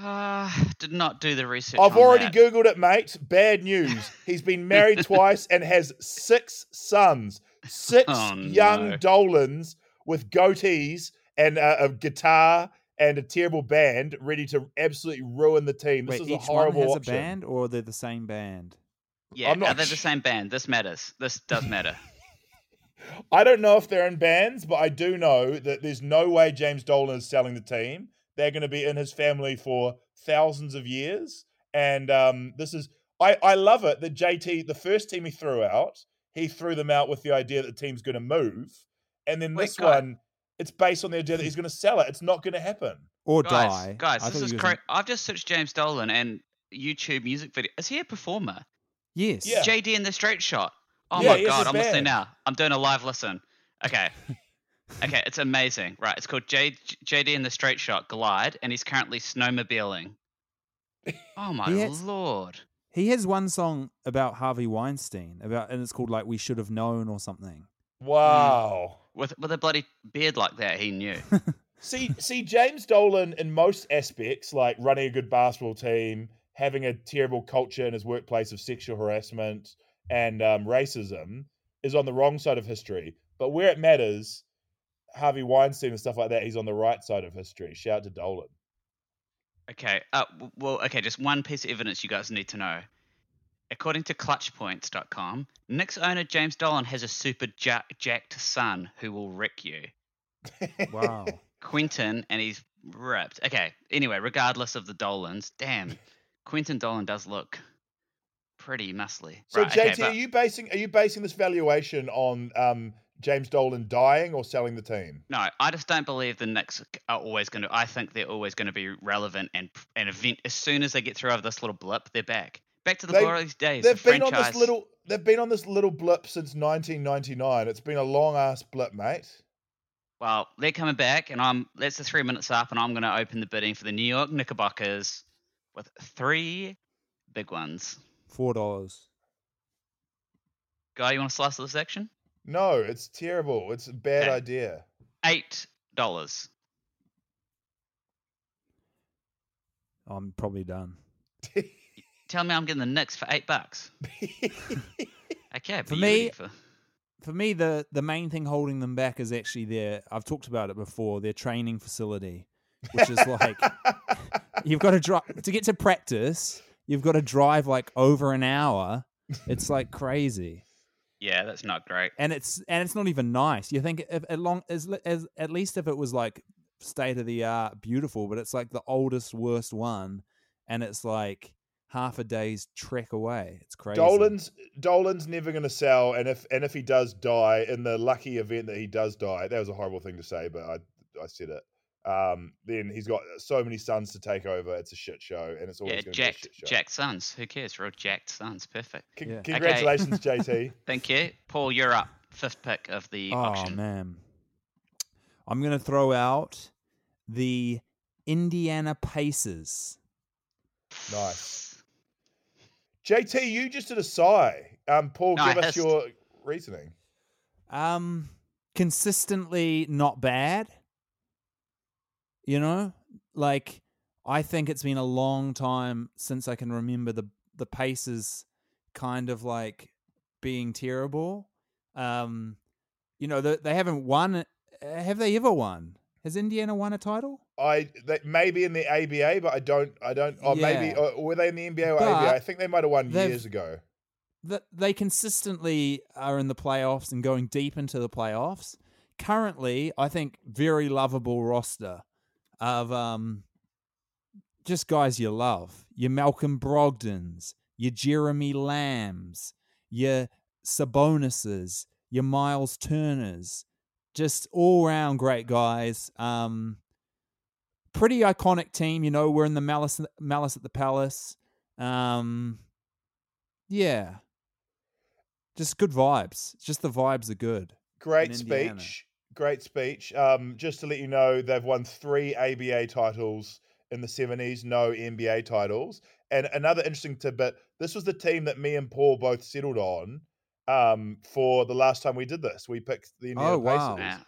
Uh, did not do the research. I've already that. Googled it, mate. Bad news. He's been married twice and has six sons. Six Oh, young no. Dolans with goatees and uh, a guitar and a terrible band ready to absolutely ruin the team. This Wait, is a each horrible one has option. a band, or they're the same band. Yeah, I'm are not they the same band? This matters. This does matter. I don't know if they're in bands, but I do know that there's no way James Dolan is selling the team. They're going to be in his family for thousands of years. And um, this is, I, I love it that JT, the first team he threw out, he threw them out with the idea that the team's going to move. And then Wait, this guy- one, it's based on the idea that he's going to sell it. It's not going to happen. Or guys, die. guys, I this thought is he was correct. I've just searched James Dolan, and YouTube music video. Is he a performer? Yes. Yeah. JD in the straight shot. Oh Yeah, my god, I'm listening now. I'm doing a live listen. Okay. okay, it's amazing. Right, it's called J- JD in the straight shot glide, and he's currently snowmobiling. Oh my He has- lord. He has one song about Harvey Weinstein about, and it's called like "We Should Have Known" or something. Wow. With with a bloody beard like that, he knew. See, see, James Dolan in most aspects, like running a good basketball team, having a terrible culture in his workplace of sexual harassment and um, racism, is on the wrong side of history. But where it matters, Harvey Weinstein and stuff like that, he's on the right side of history. Shout out to Dolan. Okay. Uh, well, okay. Just one piece of evidence you guys need to know. According to ClutchPoints.com, Knicks owner James Dolan has a super ja- jacked son who will wreck you. Wow. Quentin, and he's ripped. Okay. Anyway, regardless of the Dolans, damn, Quentin Dolan does look pretty muscly. So, right, JT, okay, are you basing are you basing this valuation on um, James Dolan dying or selling the team? No, I just don't believe the Knicks are always going to. I think they're always going to be relevant and and event as soon as they get through over this little blip, they're back. Back to the They- glorious days. They've of been on this little. They've been on this little blip since 1999. It's been a long ass blip, mate. Well, they're coming back, and I'm. That's the three minutes up, and I'm going to open the bidding for the New York Knickerbockers with three big ones. Four dollars. Guy, you want to slice of this action? No, it's terrible. It's a bad Okay. idea. Eight dollars. I'm probably done. Tell me I'm getting the Knicks for eight bucks. Okay, For me- for- For me, the the main thing holding them back is actually their. I've talked about it before. Their training facility, which is like you've got to drive to get to practice. You've got to drive like over an hour. It's like crazy. yeah, that's not great. and it's and it's not even nice. You think if at long as as at least if it was like state of the art, beautiful, but it's like the oldest, worst one, and it's like half a day's trek away. It's crazy. Dolan's Dolan's never going to sell, and if and if he does die, in the lucky event that he does die, that was a horrible thing to say, but I I said it. Um, then he's got so many sons to take over. It's a shit show, and it's always Yeah, going to be a jacked, shit show. jacked sons. Who cares? Real jacked sons. Perfect. Con- Yeah. Congratulations, JT. Thank you, Paul. You're up. Fifth pick of the auction. Oh auction. man, I'm gonna throw out the Indiana Pacers. Nice. JT, you just did a sigh. Um, Paul, No, give us your reasoning. Um, consistently not bad. You know, like I think it's been a long time since I can remember the the Pacers kind of like being terrible. Um, you know, they, they haven't won. uh, Have they ever won? Has Indiana won a title? I they, maybe in the ABA, but I don't. I don't. Or maybe or were they in the NBA or But ABA? I think they might have won years ago. that they consistently are in the playoffs and going deep into the playoffs. Currently, I think very lovable roster of um just guys you love. Your Malcolm Brogdons, your Jeremy Lambs, your Sabonises, your Miles Turners, just all round great guys. Um pretty iconic team, you know, we're in the Malice Malice at the Palace. Um yeah. Just good vibes. Just the vibes are good. Great speech. Great speech. Um, just to let you know, they've won three ABA titles in the 70s, no NBA titles. And another interesting tidbit this was the team that me and Paul both settled on um, for the last time we did this. We picked the Indiana Oh, wow. Pacers. Yeah.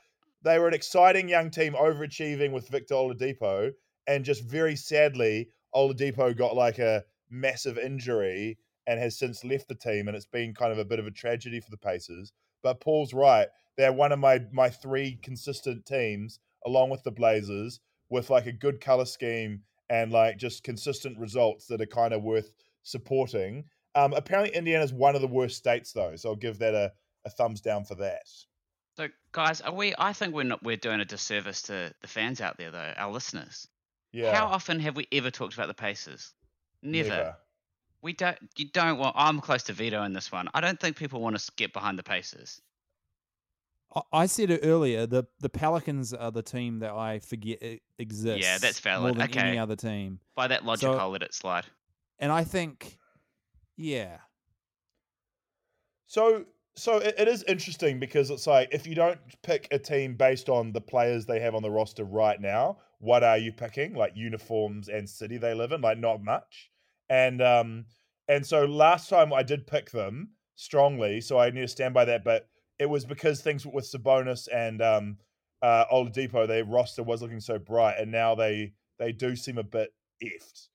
They were an exciting young team, overachieving with Victor Oladipo. And just very sadly, Oladipo got like a massive injury and has since left the team. And it's been kind of a bit of a tragedy for the Pacers. But Paul's right. They're one of my my three consistent teams, along with the Blazers, with like a good color scheme and like just consistent results that are kind of worth supporting. Um, apparently, Indiana's one of the worst states, though, so I'll give that a, a thumbs down for that. So, guys, are we? I think we're not. We're doing a disservice to the fans out there, though, our listeners. Yeah, How often have we ever talked about the Pacers? Never. never. We don't. You don't want. I'm close to veto in this one. I don't think people want to get behind the Pacers. I- I said it earlier. The the Pelicans are the team that I forget e- exists. that's More valid. than any other team. By that logic, So- I'll let it slide. and I think, yeah, So so it, it is interesting because it's like if you don't pick a team based on the players they have on the roster right now, what are you picking? Like uniforms and city they live in, like not much. And um and so last time I did pick them strongly, so I need to stand by that. But it was because things with Sabonis and um uh Oladipo, their roster was looking so bright, and now they they do seem a bit effed.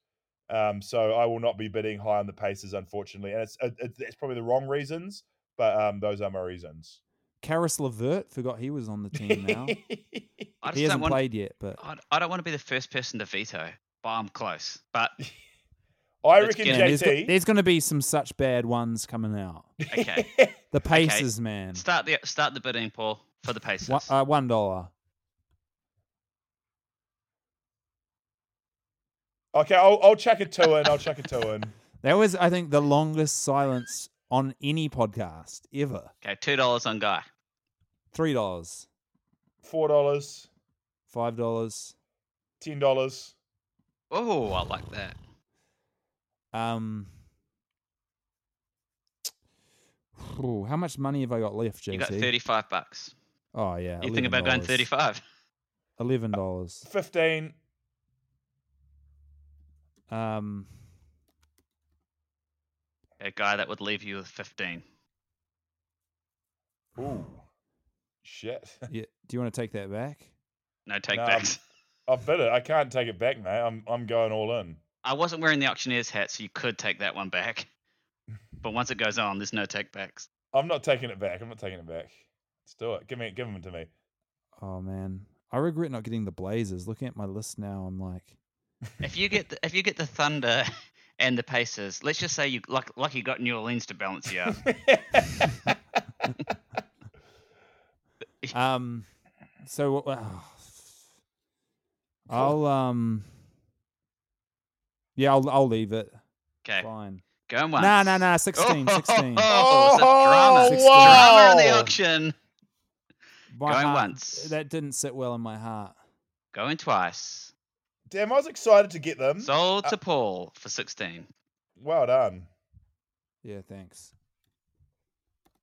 Um, so I will not be bidding high on the Pacers, unfortunately, and it's it's- it's probably the wrong reasons, but um, those are my reasons. Caris LeVert forgot he was on the team now. I he hasn't don't want. played yet, but I, I don't want to be the first person to veto, but I'm close. But I reckon get Man, there's, go- JT. there's going to be some such bad ones coming out. okay, The Pacers, man, start the start the bidding, Paul, for the Pacers. One- uh, one dollar. Okay, I'll I'll check a two in. I'll check a two in. That was, I think, the longest silence on any podcast ever. Okay, two dollars on Guy. Three dollars, Four dollars, five dollars. ten dollars. Oh, I like that. Um, ooh, how much money have I got left, JT? You got thirty-five bucks. Oh yeah, You think about going $11. thirty-five? Eleven dollars. Fifteen. Um, A guy that would leave you with fifteen. Ooh, shit. yeah. Do you want to take that back? No take Nah, backs. I've bid it. I can't take it back, mate. I'm I'm going all in. I wasn't wearing the auctioneer's hat, so you could take that one back. But once it goes on, there's no take backs. I'm not taking it back. I'm not taking it back. Let's do it. Give me give them to me. Oh man, I regret not getting the Blazers. Looking at my list now, I'm like, If you get the, if you get the Thunder and the Pacers, let's just say you like like you got New Orleans to balance you out. um, so uh, I'll um, yeah, I'll I'll leave it. Okay, Fine. going once. Nah, nah, nah. 16, 16. Oh, so drama, 16. drama in the auction. My Going heart- once. That didn't sit well in my heart. Going twice. Damn, I was excited to get them. Sold Uh, to Paul for sixteen. well done. Yeah, thanks.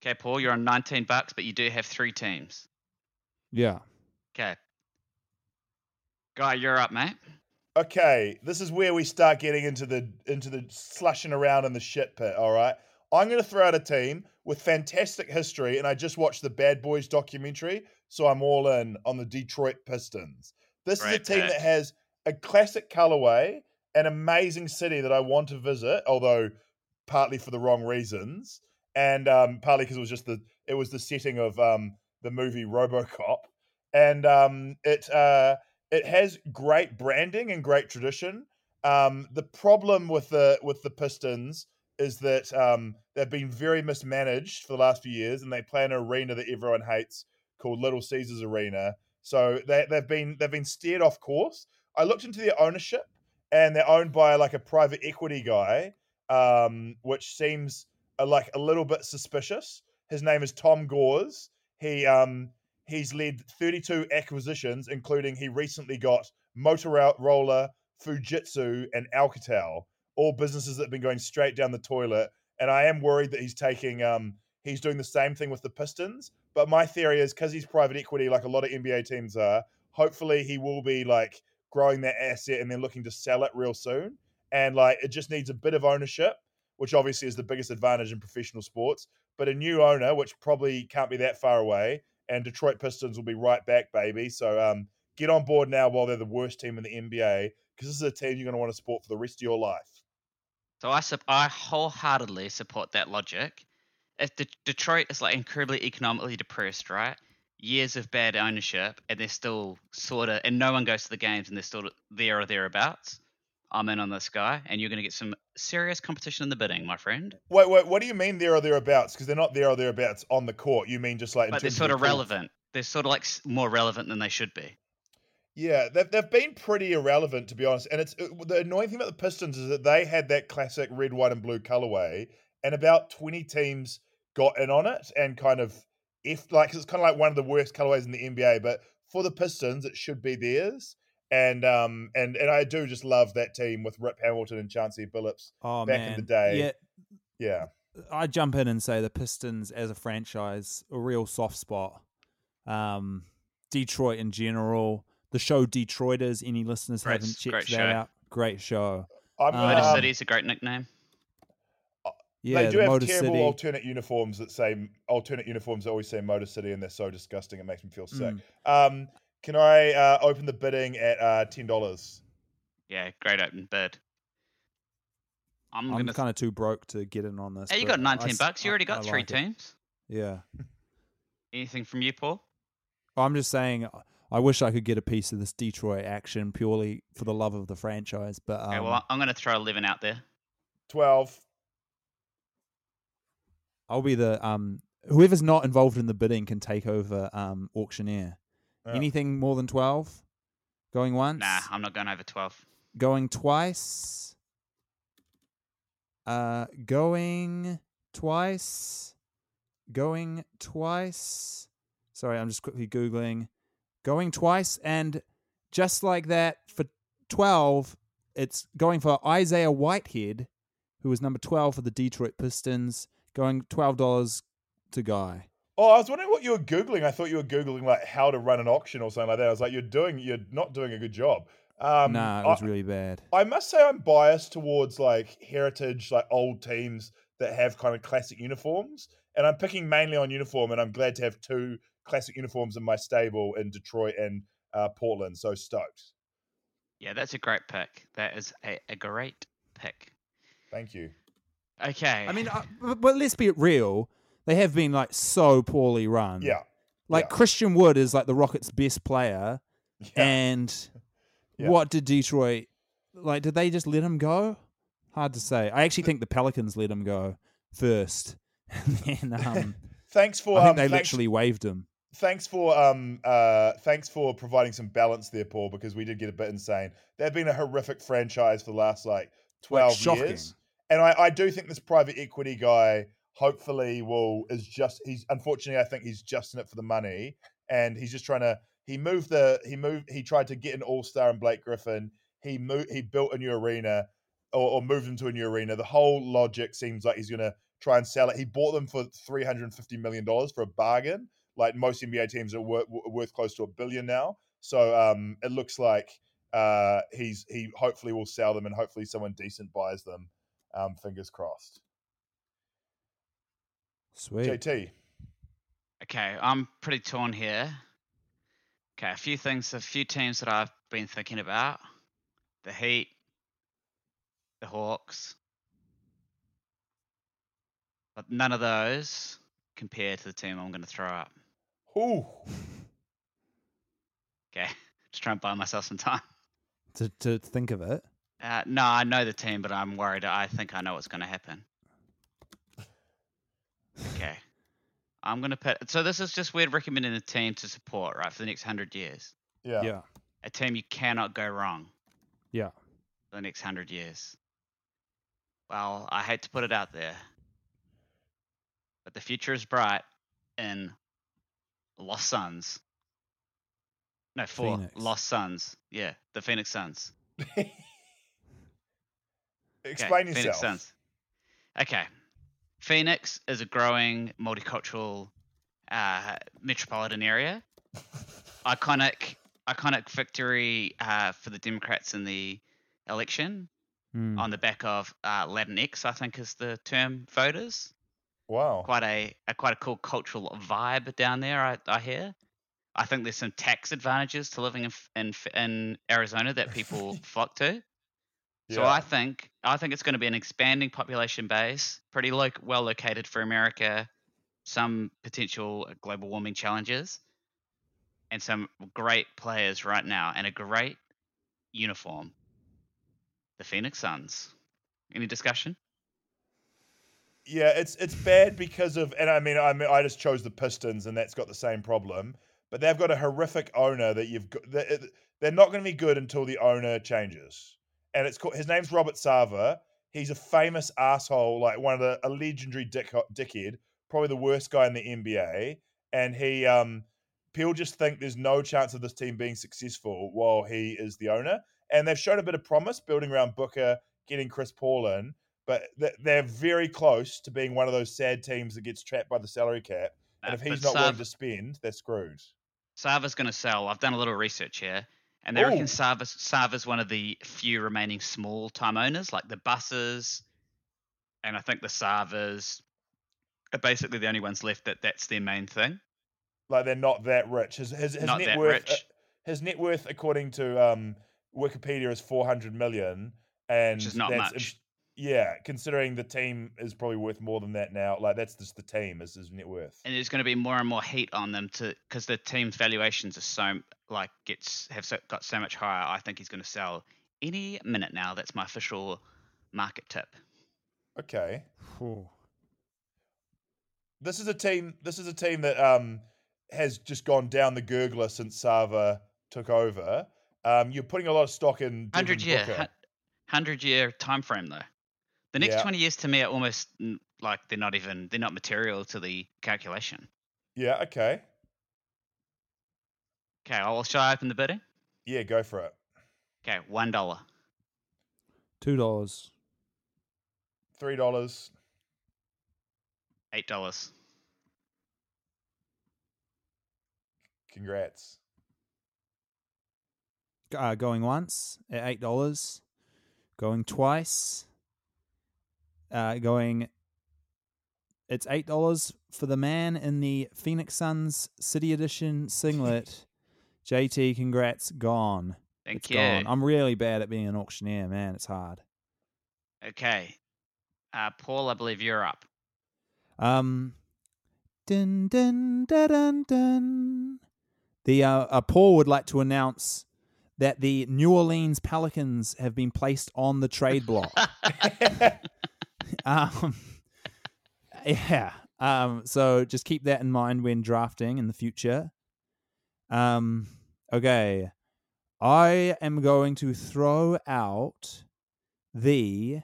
Okay, Paul, you're on nineteen bucks, but you do have three teams. Yeah. Okay. Guy, you're up, mate. Okay, this is where we start getting into the into the slushing around in the shit pit. All right, I'm going to throw out a team with fantastic history, and I just watched the Bad Boys documentary, so I'm all in on the Detroit Pistons. This is a team pick. that has a classic colorway, an amazing city that I want to visit, although partly for the wrong reasons, and um, partly because it was just the it was the setting of um, the movie RoboCop, and um, it. Uh, it has great branding and great tradition. Um, the problem with the with the Pistons is that um, they've been very mismanaged for the last few years, and they play an arena that everyone hates called Little Caesars Arena. So they, they've been they've been steered off course. I looked into their ownership, and they're owned by like a private equity guy, um, which seems uh, like a little bit suspicious. His name is Tom Gores. He um, he's led 32 acquisitions, including he recently got Motorola, Fujitsu, and Alcatel, all businesses that have been going straight down the toilet. And I am worried that he's taking, um, he's doing the same thing with the Pistons. But my theory is because he's private equity, like a lot of NBA teams are, hopefully he will be like growing that asset and then looking to sell it real soon. And like it just needs a bit of ownership, which obviously is the biggest advantage in professional sports. But a new owner, which probably can't be that far away, and Detroit Pistons will be right back, baby. So um, get on board now while they're the worst team in the NBA, because this is a team you're going to want to support for the rest of your life. So I I wholeheartedly support that logic. If De- Detroit is like incredibly economically depressed, right? Years of bad ownership, and they're still sort of, and no one goes to the games, and they're still there or thereabouts. I'm in on this guy, and you're going to get some serious competition in the bidding, my friend. Wait, wait, what do you mean there or thereabouts? Because they're not there or thereabouts on the court. You mean just like, But they're sort the of court? relevant. They're sort of like more relevant than they should be. Yeah, they've, they've been pretty irrelevant to be honest. And it's uh, it- the annoying thing about the Pistons is that they had that classic red, white, and blue colorway, and about twenty teams got in on it and kind of if like 'cause it's kind of like one of the worst colorways in the NBA. But for the Pistons, it should be theirs. And um and and I do just love that team with Rip Hamilton and Chauncey Billups Oh back man, in the day. Yeah, Yeah. I jump in and say the Pistons as a franchise, a real soft spot. Um, Detroit in general, the show Detroiters. Any listeners Great- haven't checked that show. out? Great show. I'm gonna, Motor um, City's a great nickname. Yeah, they do the have Motor terrible City. alternate uniforms that say alternate uniforms that always say Motor City, and they're so disgusting it makes me feel sick. Mm. Um, can I uh, open the bidding at uh, ten dollars? Yeah, great open bid. I'm, I'm gonna. kind of too broke to get in on this. hey, you but got 19 I s- bucks. You already got I three like it. teams. Yeah, Anything from you, Paul? I'm just saying. I wish I could get a piece of this Detroit action purely for the love of the franchise, but um, Okay, well, I'm going to throw 11 out there. Twelve. I'll be the um whoever's not involved in the bidding can take over um auctioneer. Yeah. Anything more than twelve? Going once? Nah, I'm not going over 12. Going twice? Uh going twice? Going twice? Sorry, I'm just quickly googling. Going twice and just like that for 12 it's going for Isaiah Whitehead who was number 12 for the Detroit Pistons going $12 to Guy. Oh, I was wondering what you were googling. I thought you were googling like how to run an auction or something like that. I was like, you're doing, you're not doing a good job. Um, nah, it was I, really bad. I must say, I'm biased towards like heritage, like old teams that have kind of classic uniforms, and I'm picking mainly on uniform. And I'm glad to have two classic uniforms in my stable in Detroit and uh, Portland. So stoked. Yeah, that's a great pick. That is a, a great pick. Thank you. Okay. I mean, uh, but, but let's be real. They have been like so poorly run. Yeah. Like yeah. Christian Wood is like the Rockets' best player, Yeah. and Yeah. what did Detroit like? Did they just let him go? Hard to say. I actually think the Pelicans let him go first, and then um, Thanks for I think um, they thanks, literally waived him. thanks for um uh thanks for providing some balance there, Paul, because we did get a bit insane. They've been a horrific franchise for the last like twelve shocking. years, and I I do think this private equity guy hopefully will is just he's unfortunately I think he's just in it for the money, and he's just trying to he moved the he moved he tried to get an all star in Blake Griffin. He moved he built a new arena or, or moved them to a new arena. The whole logic seems like he's going to try and sell it. He bought them for three hundred and fifty million dollars for a bargain. Like most NBA teams are worth, worth close to a billion now. So um, it looks like uh, he's he hopefully will sell them, and hopefully someone decent buys them. Um, fingers crossed. Sweet. JT, Okay, I'm pretty torn here. Okay, a few things, a few teams that I've been thinking about: the Heat, the Hawks, but none of those compare to the team I'm going to throw up. Ooh, Okay, just trying to buy myself some time. To to think of it. Uh, no, I know the team, but I'm worried. I think I know what's going to happen. Okay, I'm going to put. So this is just weird recommending a team to support, right, for the next hundred years. yeah, Yeah. A team you cannot go wrong. Yeah. for the next hundred years. Well, I hate to put it out there, but the future is bright in Lost Suns. No, for Phoenix. Lost Suns. Yeah, the Phoenix Suns. Okay, Explain Phoenix yourself. Suns. Okay, Phoenix is a growing multicultural uh, metropolitan area. iconic, iconic victory uh, for the Democrats in the election Mm. on the back of uh, Latinx, I think is the term voters. Wow. Quite a, a quite a cool cultural vibe down there. I, I hear. I think there's some tax advantages to living in in, in Arizona that people flock to. So I think I think it's going to be an expanding population base, pretty lo- well located for America, some potential uh, global warming challenges, and some great players right now, and a great uniform. The Phoenix Suns. Any discussion? Yeah, it's it's bad because of, and I mean, I mean, I just chose the Pistons, and that's got the same problem. But they've got a horrific owner that you've got. They're, uh, they're not going to be good until the owner changes, and it's called. His name's Robert Sarver. He's a famous asshole, like one of the a legendary dick, dickhead, probably the worst guy in the NBA. And he um Peel just think there's no chance of this team being successful while he is the owner. And they've shown a bit of promise building around Booker, getting Chris Paul in, but they're very close to being one of those sad teams that gets trapped by the salary cap. And Uh, if he's but not willing to spend, they're screwed. Sarver's going to sell. I've done a little research here, and they Ooh. reckon Sarver's, Sarver's one of the few remaining small time owners, like the Busses, and I think the Sarvers are basically the only ones left that that's their main thing. Like they're not that rich. His his, his net worth, uh, his net worth, according to um, Wikipedia, is four hundred million, and Which is not that's much. Yeah, considering the team is probably worth more than that now. Like that's just the team is his net worth. And there's going to be more and more heat on them to because the team's valuations are so like gets have so, got so much higher. I think he's going to sell any minute now. That's my official market tip. Okay, Phew. this is a team. This is a team that um has just gone down the gurgler since Sarver took over. Um, you're putting a lot of stock in Hundred year, hundred year time frame though. The next Yeah. twenty years to me are almost mm, like they're not even they're not material to the calculation. Yeah. Okay. Okay, I'll shall I open the bidding? Yeah. Go for it. Okay, one dollar. Two dollars. Three dollars. Eight dollars. Congrats. Uh, going once at eight dollars. Going twice. Uh, going. It's eight dollars for the man in the Phoenix Suns City Edition singlet. JT, congrats, gone. Thank It's you. gone. I'm really bad at being an auctioneer, man. It's hard. Okay. Uh, Paul, I believe you're up. Um, dun dun dun dun dun. The uh, uh, Paul would like to announce that the New Orleans Pelicans have been placed on the trade block. um, yeah. Um, so just keep that in mind when drafting in the future. Um, okay. I am going to throw out the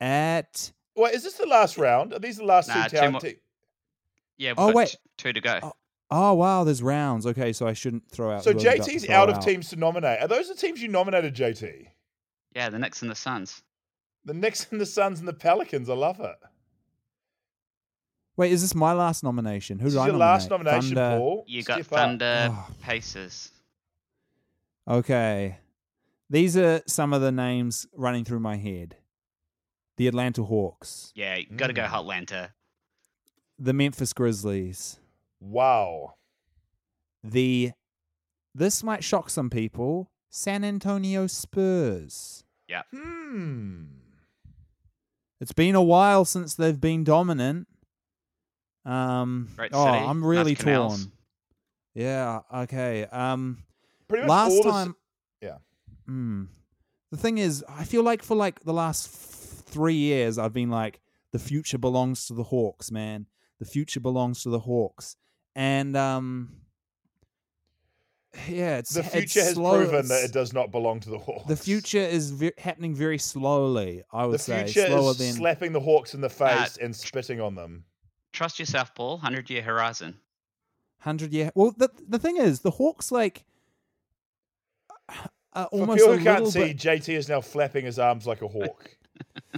at Wait, is this the last round? Are these the last Nah, two two more- te- Yeah, we've Oh, got wait. t- two to go. Oh, Oh wow, there's rounds. Okay, so I shouldn't throw out. So who I was about to JT's out of teams to nominate. Are those the teams you nominated, JT? Yeah, the Knicks and the Suns. The Knicks and the Suns and the Pelicans. I love it. Wait, is this my last nomination? Who This do is I your nominate? last nomination, Thunder- Paul. You got Step up. Thunder, Oh. Pacers. Okay, these are some of the names running through my head: the Atlanta Hawks, Yeah, you got to go Mm. Hotlanta. the Memphis Grizzlies, Wow. the. This might shock some people. San Antonio Spurs. Yeah. Hmm. It's been a while since they've been dominant. Um. Great oh, city, I'm nice really canals. torn. Yeah. Okay. Um. Pretty much all last the time yeah. Hmm. the thing is i feel like for like the last f- three years i've been like the future belongs to the hawks man the future belongs to the hawks and um yeah it's The it's future has slow- proven that it does not belong to the Hawks. the future is ve- happening very slowly i would The say slower is than slapping the Hawks in the face Uh, and spitting on them. Trust yourself, Paul. 100 year horizon. 100 year well the the thing is the hawks like uh, For people who can't see, bit, JT is now flapping his arms like a hawk.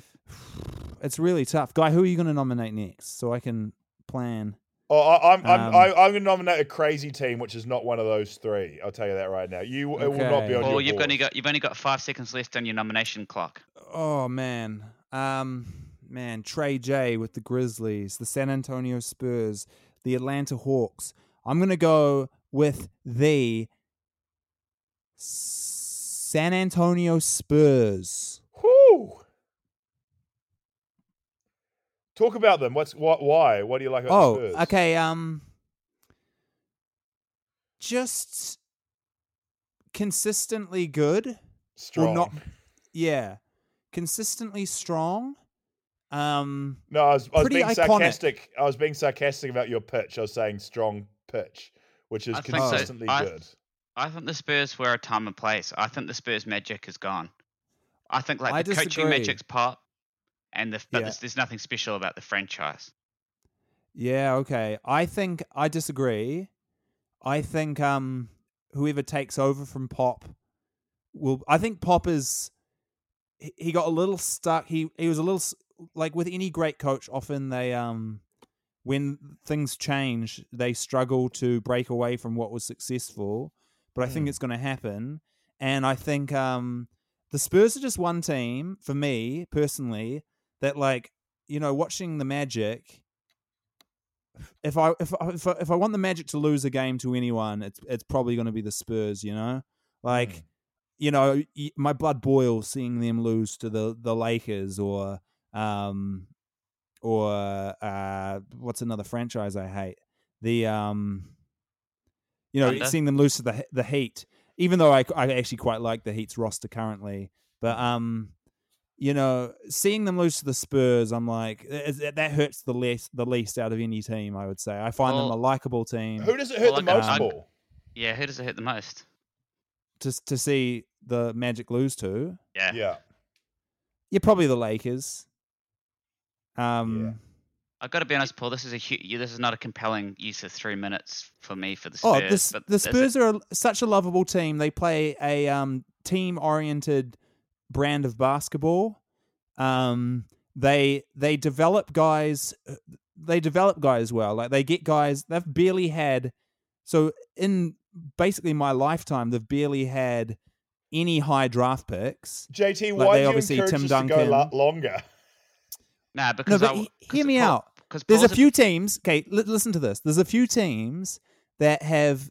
it's really tough guy who are you going to nominate next so i can plan Oh, I, I'm I'm Um, I, I'm going to nominate a crazy team, which is not one of those three. I'll tell you that right now. You it will not Okay. be on Paul, your you've board. only got you've only got five seconds left on your nomination clock. Oh man, um, man, Trey J with the Grizzlies, the San Antonio Spurs, the Atlanta Hawks. I'm gonna go with the San Antonio Spurs. Whew. Talk about them. What's what? Why? What do you like about Oh, the Spurs? okay. Um, just consistently good. Strong. not- Yeah, consistently strong. Um, no, I was, I was pretty being iconic. sarcastic. I was being sarcastic about your pitch. I was saying strong pitch, which is I think so. consistently I- good. I think the Spurs were a time and place. I think the Spurs magic is gone. I think like I the coaching magic's pop, and the but Yeah. there's, there's nothing special about the franchise. Yeah, okay. I think I disagree. I think um whoever takes over from Pop will. I think Pop is. he- got a little stuck. He he was a little s- like with any great coach. Often they um when things change, they struggle to break away from what was successful. But I think Mm. it's going to happen, and I think um the Spurs are just one team for me personally that like you know watching the Magic if I if I, if I, if I want the Magic to lose a game to anyone, it's it's probably going to be the Spurs. You know, like Mm. you know, my blood boils seeing them lose to the the Lakers or um or uh what's another franchise I hate the um you know Thunder? seeing them lose to the the Heat. Even though I I actually quite like the Heat's roster currently, but um you know, seeing them lose to the Spurs, I'm like that hurts the least the least out of any team. I would say I find them a likable team. Who does it hurt Well, the most I- for? Yeah, who does it hurt the most? to to see the Magic lose to. Yeah. Yeah. Yeah, probably the Lakers. Um, I've got to be honest, Paul. This is a hu- this is not a compelling use of three minutes for me for the oh, Spurs. the S- but the there's a- Spurs are a, such a lovable team. They play a um team oriented brand of basketball. Um, they they develop guys. uh, They develop guys well. Like they get guys. They've barely had. So in basically my lifetime, they've barely had any high draft picks. JT, Like, why they do you obviously- encourage Tim us to go Duncan- la- longer? Nah, because but I, he- hear me Paul- out. 'cause There's a Paul's few teams. Okay, li- listen to this. There's a few teams that have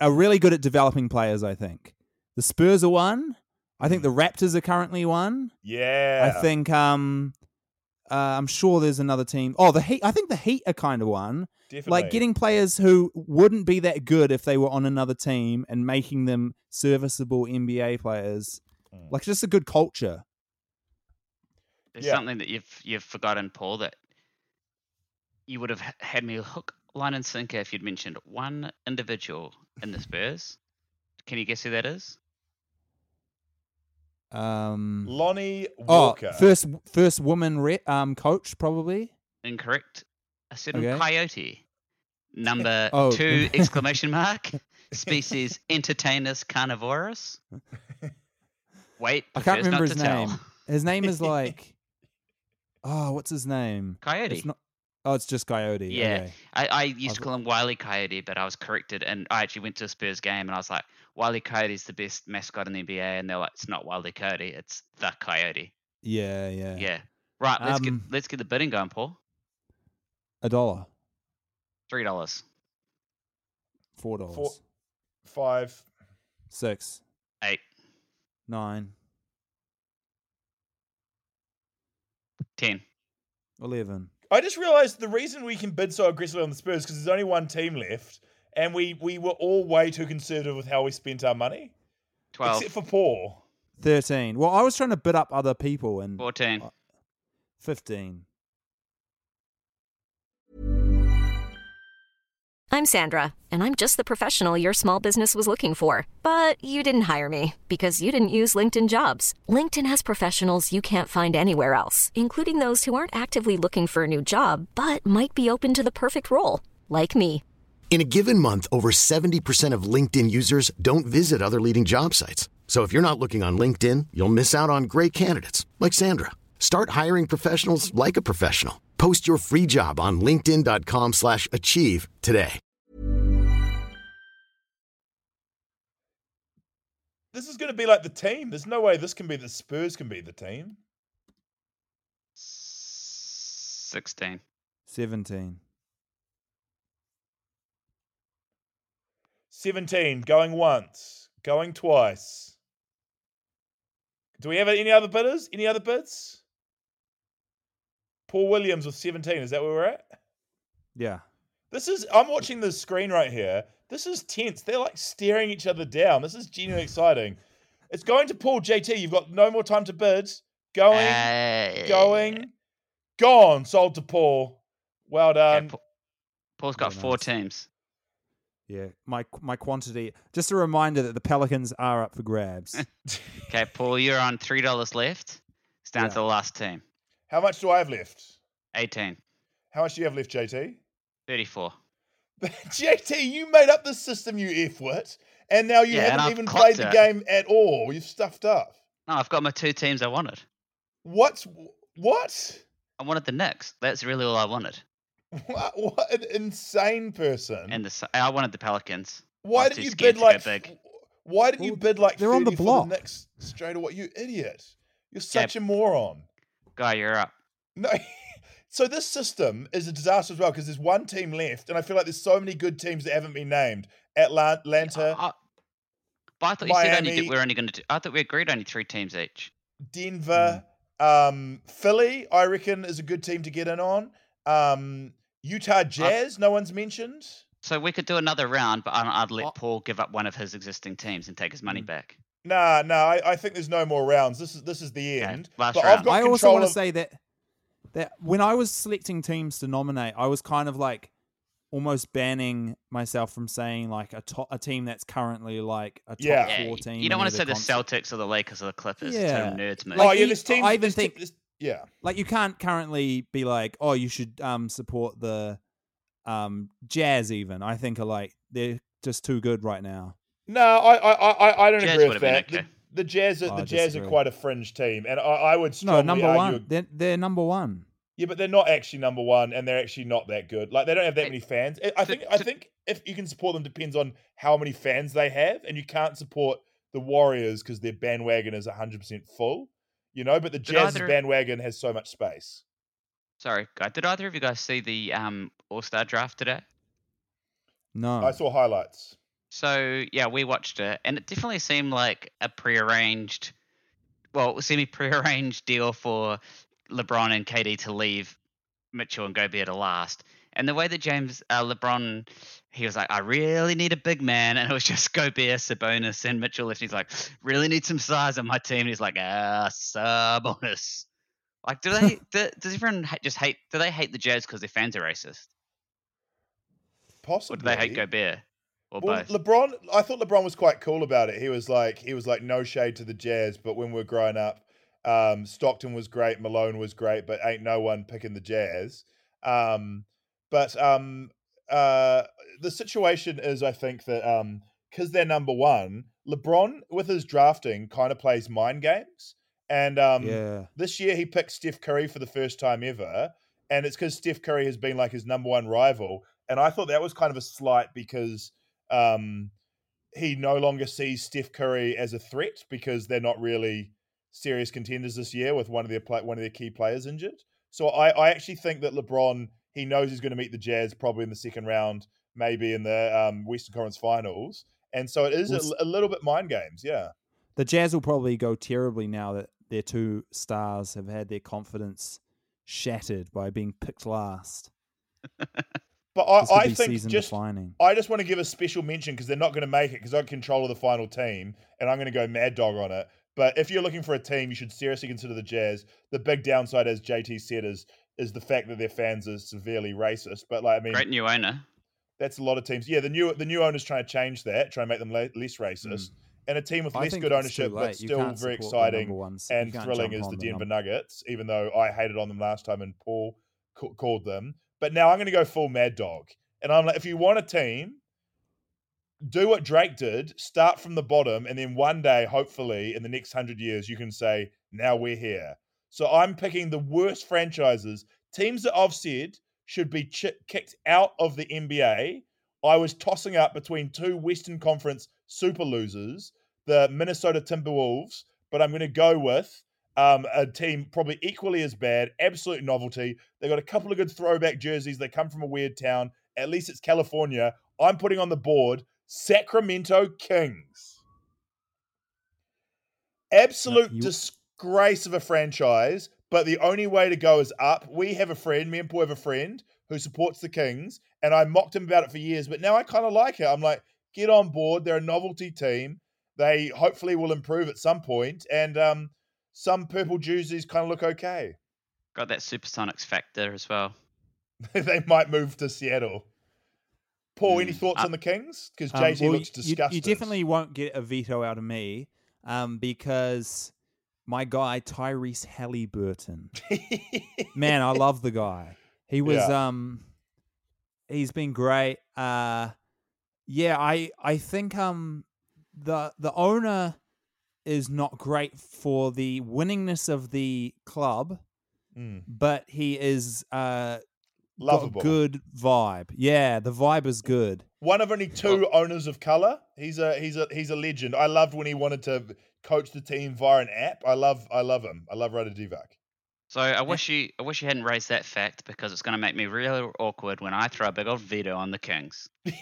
are really good at developing players. I think the Spurs are one. I think the Raptors are currently one. Yeah. I think um, uh, I'm sure there's another team. Oh, the Heat. I think the Heat are kind of one. Definitely. Like getting players who wouldn't be that good if they were on another team and making them serviceable NBA players. Mm. Like just a good culture. There's Yeah. something that you've you've forgotten, Paul, that you would have had me hook, line, and sinker if you'd mentioned one individual in the Spurs. Can you guess who that is? Um, Lonnie oh, Walker. first first woman re- um coach probably. Incorrect. A certain Okay. coyote. Number Oh. two exclamation mark. Species entertainus carnivorous. Wait, I can't prefers not remember to his tell. name. His name is like, oh, what's his name? Coyote. It's not. Oh, it's just Coyote. Yeah. okay. I, I used I've to call him Wiley Coyote, but I was corrected, and I actually went to a Spurs game, and I was like, Wiley Coyote is the best mascot in the NBA, and they're like, it's not Wiley Coyote, it's the Coyote. yeah, yeah, Yeah. Right. Let's Um, get let's get the bidding going, Paul. A dollar, Three dollars. four dollars, Four- Five. six, Eight. nine, Ten. eleven. I just realized the reason we can bid so aggressively on the Spurs because there's only one team left, and we we were all way too conservative with how we spent our money, Twelve. except for Paul. 13. Well, I was trying to bid up other people and Fourteen. 15. I'm Sandra, and I'm just the professional your small business was looking for. But you didn't hire me because you didn't use LinkedIn jobs. LinkedIn has professionals you can't find anywhere else, including those who aren't actively looking for a new job but might be open to the perfect role, like me. In a given month, over 70% of LinkedIn users don't visit other leading job sites. So if you're not looking on LinkedIn, you'll miss out on great candidates like Sandra. Start hiring professionals like a professional. Post your free job on linkedin.com/achieve slash achieve today. This is going to be like the team. There's no way this can be the Spurs can be the team. Sixteen. 17. 17, going once, going twice. Do we have any other bidders? Any other bids? Paul Williams with 17. Is that where we're at? Yeah. This is, I'm watching the screen right here. This is tense. They're like staring each other down. This is genuinely exciting. It's going to Paul JT. You've got no more time to bid. Going, Uh, going, gone. Sold to Paul. Well yeah, done. Pa- Paul's got Very four nice. teams. Yeah. My my quantity. Just a reminder that the Pelicans are up for grabs. Okay, Paul, you're on three dollars left. It's down Yeah. to the last team. How much do I have left? Eighteen. How much do you have left, JT? Thirty-four. JT, you made up the system, you F-wit, and now you Yeah, haven't even played the it. game at all. You've stuffed up. No, I've got my two teams I wanted. What's what? I wanted the Knicks. That's really all I wanted. What, what an insane person! And the S- I wanted the Pelicans. why did you bid like? big. Why did you Well, bid like? they're on the 30 for block. Knicks straight away. You idiot! You're such a moron. Guy, you're up. No. So this system is a disaster as well because there's one team left, and I feel like there's so many good teams that haven't been named. Atla- Atlanta, I- but I thought you said only Miami- that we're only going to do. I thought we agreed only three teams each. Denver, Mm. um, Philly, I reckon is a good team to get in on. Um, Utah Jazz, no one's mentioned. So we could do another round, but I'd, I'd let Oh. Paul give up one of his existing teams and take his money Mm. back. Nah, nah, I, I think there's no more rounds. This is this is the Okay, end. last but round. I've got I also want to of- say that that when I was selecting teams to nominate, I was kind of like almost banning myself from saying like a top, a team that's currently like a top Yeah. Yeah, four y- team. you don't want to say either the Celtics or the Lakers or the Clippers. Yeah. It's total nerds move. oh yeah, this team. I even this team- think- this- yeah. like you can't currently be like, oh, you should um support the um Jazz. Even I think are like they're just too good right now. No, I I I, I don't Jazz agree with that. okay. The, the Jazz, are, Oh, the Jazz are quite a fringe team, and I, I would strongly No, number argue. one. They're, they're number one. Yeah, but they're not actually number one, and they're actually not that good. Like they don't have that many fans. I- I think I think if you can support them depends on how many fans they have, and you can't support the Warriors because their bandwagon is hundred percent full. You know, but the Did Jazz's either- bandwagon has so much space. Sorry, guy. Did either of you guys see the um, All Star draft today? No, I saw highlights. So yeah, we watched it, and it definitely seemed like a prearranged, well, semi-prearranged deal for LeBron and KD to leave Mitchell and Gobert to last. And the way that James uh, LeBron, he was like, "I really need a big man," and it was just Gobert, Sabonis, and Mitchell left. He's like, "Really need some size on my team." And he's like, "Ah, Sabonis." Like, do they? do, does everyone just hate? Do they hate the Jazz because their fans are racist, or Possibly. do they hate Gobert, or Well, both? LeBron, I thought LeBron was quite cool about it. He was like, he was like, no shade to the Jazz, but when we're growing up, um, Stockton was great, Malone was great, but ain't no one picking the Jazz. Um, but um, uh, the situation is, I think that um, because they're number one, LeBron with his drafting kind of plays mind games, and um, yeah, this year he picked Steph Curry for the first time ever, and it's because Steph Curry has been like his number one rival. And I thought that was kind of a slight because um, he no longer sees Steph Curry as a threat because they're not really serious contenders this year with one of their play, one of their key players injured. So I, I actually think that LeBron he knows he's going to meet the Jazz probably in the second round, maybe in the um, Western Conference Finals, and so it is Well, a, a little bit mind games, yeah. the Jazz will probably go terribly now that their two stars have had their confidence shattered by being picked last. But I, I think just defining. I just want to give a special mention because they're not going to make it because I control of the final team and I'm going to go mad dog on it. But if you're looking for a team, you should seriously consider the Jazz. The big downside, as JT said, is is the fact that their fans are severely racist. But like, I mean, Great new owner. that's a lot of teams. Yeah, the new the new owner's trying to change that, trying to make them le- less racist. Mm. And a team with. I less good ownership, but still very exciting number ones. You and thrilling is the the Denver num- Nuggets, even though I hated on them last time and Paul ca- called them. But now I'm going to go full mad dog. And I'm like, if you want a team, do what Drake did, start from the bottom, and then one day, hopefully, in the next hundred years, you can say, now we're here. So I'm picking the worst franchises, teams that I've said should be ch- kicked out of the NBA. I was tossing up between two Western Conference super losers, the Minnesota Timberwolves, but I'm going to go with um, a team probably equally as bad, absolute novelty. They've got a couple of good throwback jerseys. They come from a weird town. At least it's California. I'm putting on the board Sacramento Kings. Absolute you- disgrace of a franchise, but the only way to go is up. We have a friend, me and Paul have a friend who supports the Kings, and I mocked him about it for years, but now I kind of like it. I'm like, get on board. They're a novelty team. They hopefully will improve at some point, and um, some purple jerseys kind of look okay. Got that Supersonics factor as well. they might move to Seattle. Paul, any Mm, thoughts uh, on the Kings? Because Um, JT well, looks you- You, definitely won't get a veto out of me um, because my guy Tyrese Halliburton. Man, I love the guy. He was Yeah. um he's been great. Uh, yeah, I I think um the the owner is not great for the winningness of the club, Mm. but he is uh Lovable. good vibe. Yeah, the vibe is good. One of only two owners of color. He's a he's a he's a legend. I loved when he wanted to coach the team via an app. I love I love him. I love Ranadivé. So I wish you I wish you hadn't raised that fact because it's going to make me really awkward when I throw a big old veto on the Kings.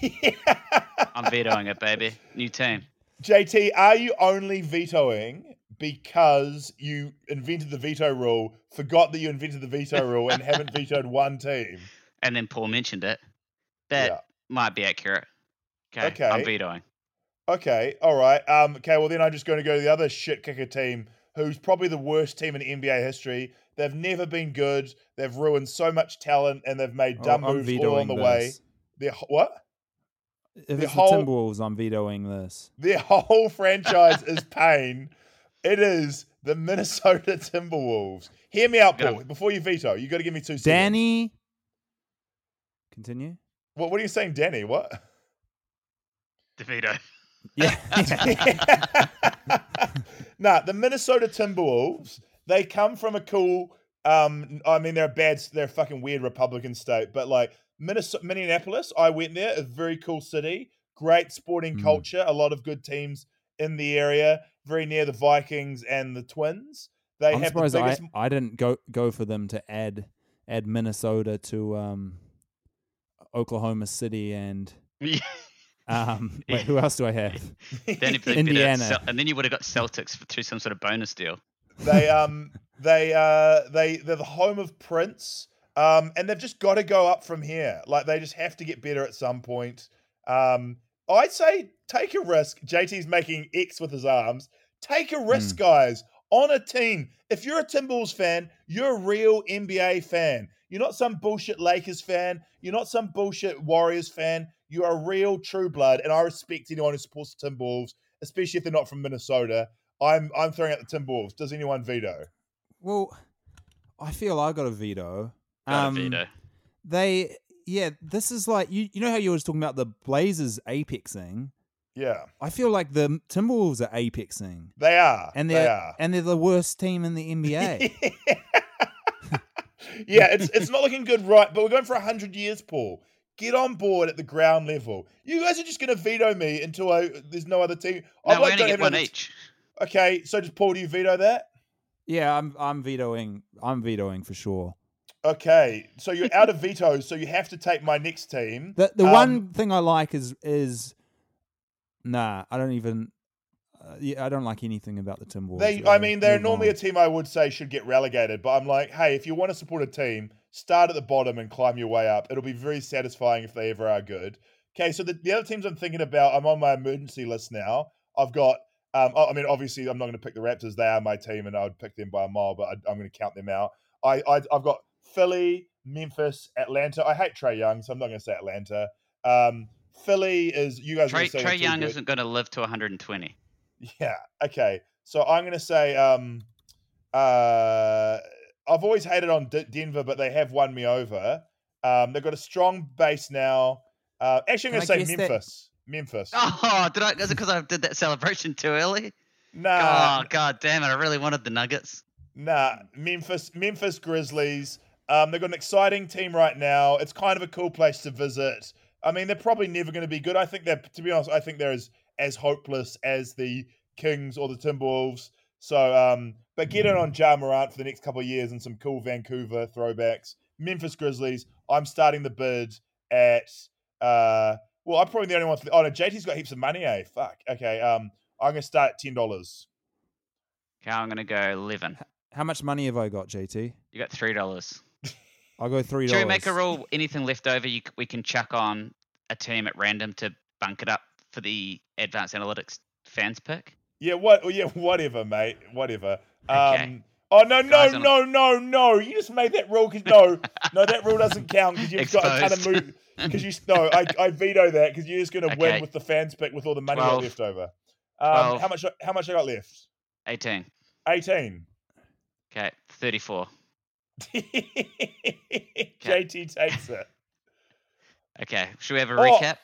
I'm vetoing it, baby. New team. JT, are you only vetoing because you invented the veto rule, forgot that you invented the veto rule, and haven't vetoed one team? And then Paul mentioned it. That Yeah. might be accurate. Okay. Okay. I'm vetoing. Okay, all right. Um, okay, well then I'm just going to go to the other shit kicker team, who's probably the worst team in NBA history. They've never been good. They've ruined so much talent, and they've made Oh, dumb I'm moves all vetoing on the way. Their what? If The it's whole- the Timberwolves, I'm vetoing this. Their whole franchise is pain. It is the Minnesota Timberwolves. Hear me out, Gotta- Paul. Before you veto, you got to give me two seconds. Danny, continue. What, what are you saying, Danny? What? The veto. Yeah, nah, the Minnesota Timberwolves, they come from a cool um I mean they're a bad they're a fucking weird Republican state, but like Minnesota, Minneapolis, I went there, a very cool city, great sporting Mm. culture, a lot of good teams in the area, very near the Vikings and the Twins. They I'm have the surprised I, I didn't go go for them to add add Minnesota to um, Oklahoma City and um, wait, who else do I have? then if they Indiana. Cel- and then you would have got Celtics for- through some sort of bonus deal. they um they uh they they're the home of Prince. Um and they've just got to go up from here. Like they just have to get better at some point. Um I'd say take a risk. JT's making X with his arms. Take a risk, guys, on a team. If you're a Timberwolves fan, you're a real NBA fan. You're not some bullshit Lakers fan. You're not some bullshit Warriors fan. You're a real true blood, and I respect anyone who supports the Timberwolves, especially if they're not from Minnesota. I'm I'm throwing out the Timberwolves. Does anyone veto? Well, I feel I got a veto. Got Um, a veto. They, yeah, this is like you. You know how you were talking about the Blazers apexing. Yeah, I feel like the Timberwolves are apexing, they are. and they they're are. and they're the worst team in the NBA. yeah, it's it's not looking good, right? But we're going for hundred years, Paul. Get on board at the ground level. You guys are just going to veto me until I, there's no other team. I No, we like only don't get have one another- each. Okay, so just Paul? Do you veto that? yeah, I'm I'm vetoing. I'm vetoing for sure. Okay, so you're out of vetoes, so you have to take my next team. The the Um, one thing I like is is nah. I don't even. Uh, yeah, I don't like anything about the Timberwolves. They, I mean, they're Move normally a team I would say should get relegated, but I'm like, hey, if you want to support a team, start at the bottom and climb your way up. It'll be very satisfying if they ever are good. Okay, so the, the other teams I'm thinking about, I'm on my emergency list now. I've got, um, I mean, obviously, I'm not going to pick the Raptors. They are my team, and I would pick them by a mile, but I, I'm going to count them out. I, I, I've got Philly, Memphis, Atlanta. I hate Trae Young, so I'm not going to say Atlanta. Um, Philly is you guys. Trae, Trae Young good. isn't going to live to 120. Yeah. Okay. So I'm going to say, um, uh, I've always hated on D- Denver, but they have won me over. Um, they've got a strong base now. Uh, actually, I'm going to say guess that- Memphis. Memphis. Oh, did I? Is it because I did that celebration too early? Nah, oh, god damn it! I really wanted the Nuggets. nah. Memphis. Memphis Grizzlies. Um, they've got an exciting team right now. It's kind of a cool place to visit. I mean, they're probably never going to be good. I think they're, to be honest, I think they're as as hopeless as the Kings or the Timberwolves. So, um, but get in on Ja Morant for the next couple of years and some cool Vancouver throwbacks. Memphis Grizzlies. I'm starting the bid at. Uh, well, I'm probably the only one. For the, oh no, JT's got heaps of money. Eh? Fuck. Okay. Um, I'm gonna start at ten dollars. Okay, I'm going to go 11. How much money have I got, JT? You got three dollars. I'll go three Should dollars. we make a rule? Anything left over, you, we can chuck on a team at random to bunk it up for the advanced analytics fans pick. Yeah. What? Yeah. Whatever, mate. Whatever. Okay. Um. Oh no no Guys, no no no! You just made that rule because no no that rule doesn't count because you've got a ton of move because you no I, I veto that because you're just gonna win with the fans pick with all the money you got 12. left over. Um, how much how much I got left? 18. Eighteen. Okay, 34. JT takes it. Okay, should we have a Oh, recap?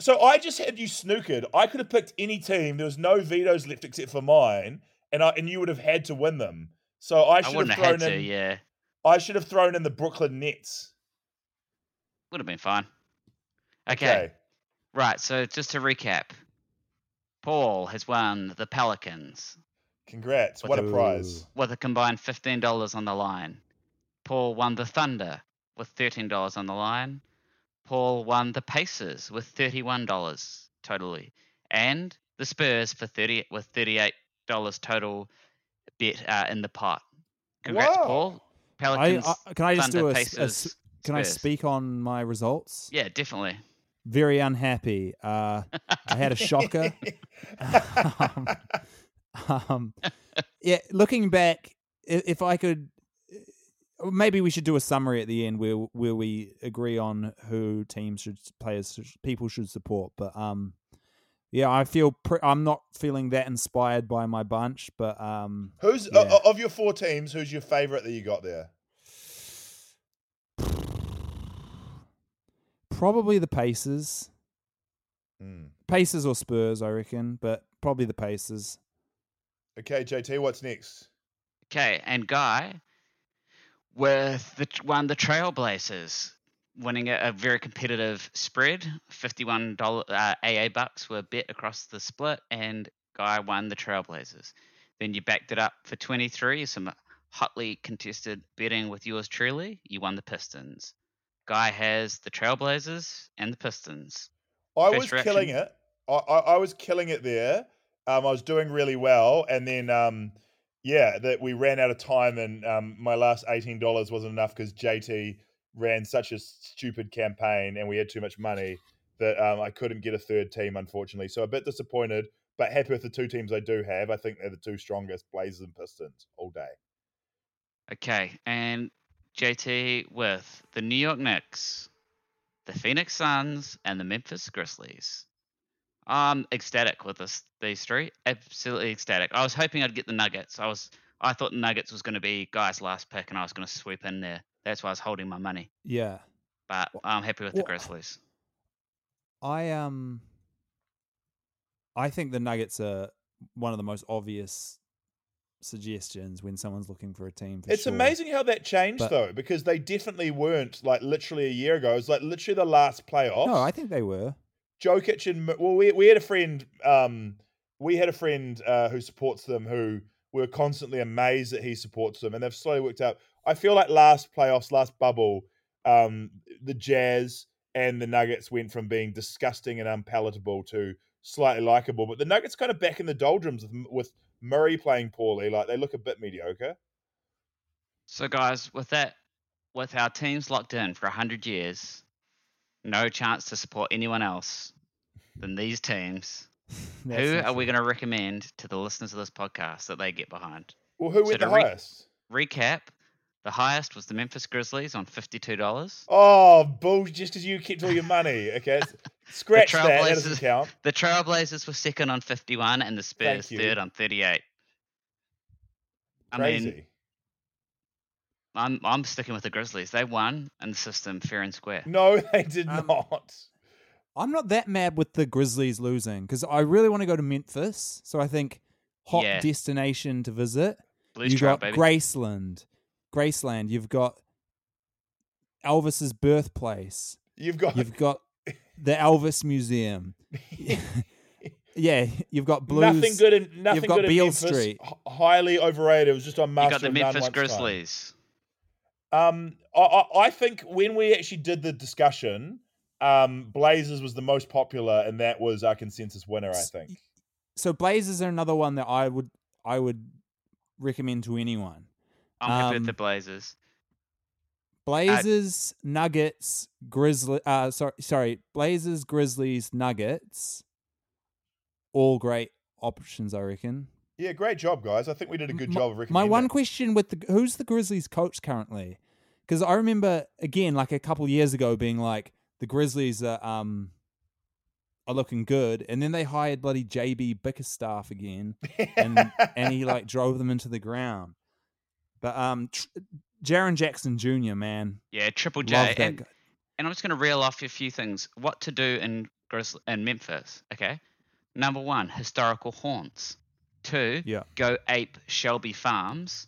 So I just had you snookered. I could have picked any team. There was no vetoes left except for mine, and I and you would have had to win them. So I I should wouldn't have have thrown had to. in. Yeah, I should have thrown in the Brooklyn Nets. would have been fine. Okay. Okay. right. So just to recap, Paul has won the Pelicans Congrats. What a a- prize. with a combined fifteen dollars on the line. Paul won the Thunder with thirteen dollars on the line. Paul won the Pacers with thirty-one dollars totally, and the Spurs for thirty with thirty-eight dollars total bet uh, in the pot. Congrats, Wow. Paul. I, Pelicans. I, can I just Thunder, do a, s- a Pacers, s- Can I speak on my results? Yeah, definitely. Very unhappy. Uh, I had a shocker. um, um, yeah, looking back, if I could, uh, maybe we should do a summary at the end where where we agree on who teams should players should- people should support. But um, yeah, I feel pre- I'm not feeling that inspired by my bunch, but um, Who's Yeah. o- of your four teams? Who's your favorite that you got there? probably the Pacers, Hmm. Pacers or Spurs, I reckon, but probably the Pacers. Okay, JT, what's next? Okay, and Guy with the won the Trailblazers, winning a, a very competitive spread. Fifty-one dollar uh, AA bucks were bet across the split, and Guy won the Trailblazers. Then you backed it up for twenty-three. Some hotly contested betting with yours truly. You won the Pistons. Guy has the Trailblazers and the Pistons. I First was killing reaction? it. I, I, I was killing it there. Um, I was doing really well, and then um, yeah, that we ran out of time, and um, my last eighteen dollars wasn't enough because JT ran such a stupid campaign, and we had too much money that um, I couldn't get a third team, unfortunately. So a bit disappointed, but happy with the two teams I do have. I think they're the two strongest, Blazers and Pistons, all day. Okay, and JT with the New York Knicks, the Phoenix Suns, and the Memphis Grizzlies. I'm ecstatic with this these three. Absolutely ecstatic. I was hoping I'd get the Nuggets. I was I thought the Nuggets was going to be Guy's last pick, and I was going to sweep in there. That's why I was holding my money. Yeah, But I'm happy with the Grizzlies. I um, I think the Nuggets are one of the most obvious suggestions when someone's looking for a team. For It's sure. amazing how that changed But- though, because they definitely weren't like literally a year ago. It was like literally the last playoffs. No, I think they were. Jokic and well, we we had a friend, um, we had a friend uh, who supports them who were constantly amazed that he supports them, and they've slowly worked out. I feel like last playoffs, last bubble, um, the Jazz and the Nuggets went from being disgusting and unpalatable to slightly likable, but the Nuggets kind of back in the doldrums with, with Murray playing poorly. Like they look a bit mediocre. So, guys, with that, with our teams locked in for 100 years, no chance to support anyone else than these teams. Who not are we going to recommend to the listeners of this podcast that they get behind? Well, who So went the re- highest? Recap the highest was the Memphis Grizzlies on $52. Oh, bull! Just because you kept all your money, okay? Scratch that. That doesn't count. The Trailblazers were second on 51 and the Spurs third on 38. I Crazy. mean, I'm, I'm sticking with the Grizzlies. They won in the system fair and square. no, they did Um, not. I'm not that mad with the Grizzlies losing because I really want to go to Memphis. So I think hot Yeah. destination to visit. Blues You've Trail, got baby. Graceland, Graceland. You've got Elvis's birthplace. You've got You've got the Elvis Museum. yeah, you've got blues. nothing good in nothing got good in Memphis. Street. H- highly overrated. It was just on You got the Memphis once time. Grizzlies. Um, I, I, I think when we actually did the discussion, um, Blazers was the most popular, and that was our consensus winner. I think. So Blazers are another one that I would I would recommend to anyone. I'm happy with the Um, Blazers. Blazers, Nuggets, Grizzly. Uh, sorry, sorry, Blazers, Grizzlies, Nuggets. All great options, I reckon. Yeah, great job, guys. I think we did a good My- job of recommending. My recommending. one question with the who's the Grizzlies coach currently? Because I remember again, like a couple years ago, being like the Grizzlies are um are looking good, and then they hired bloody JB Bickerstaff again, and and he like drove them into the ground. But um, tr- Jaren Jackson Jr. Man, Yeah, Triple J. And and I'm just going to reel off a few things. What to do in Grizz- in Memphis? Okay. Number one, historical haunts. Two, Yeah. go ape Shelby Farms,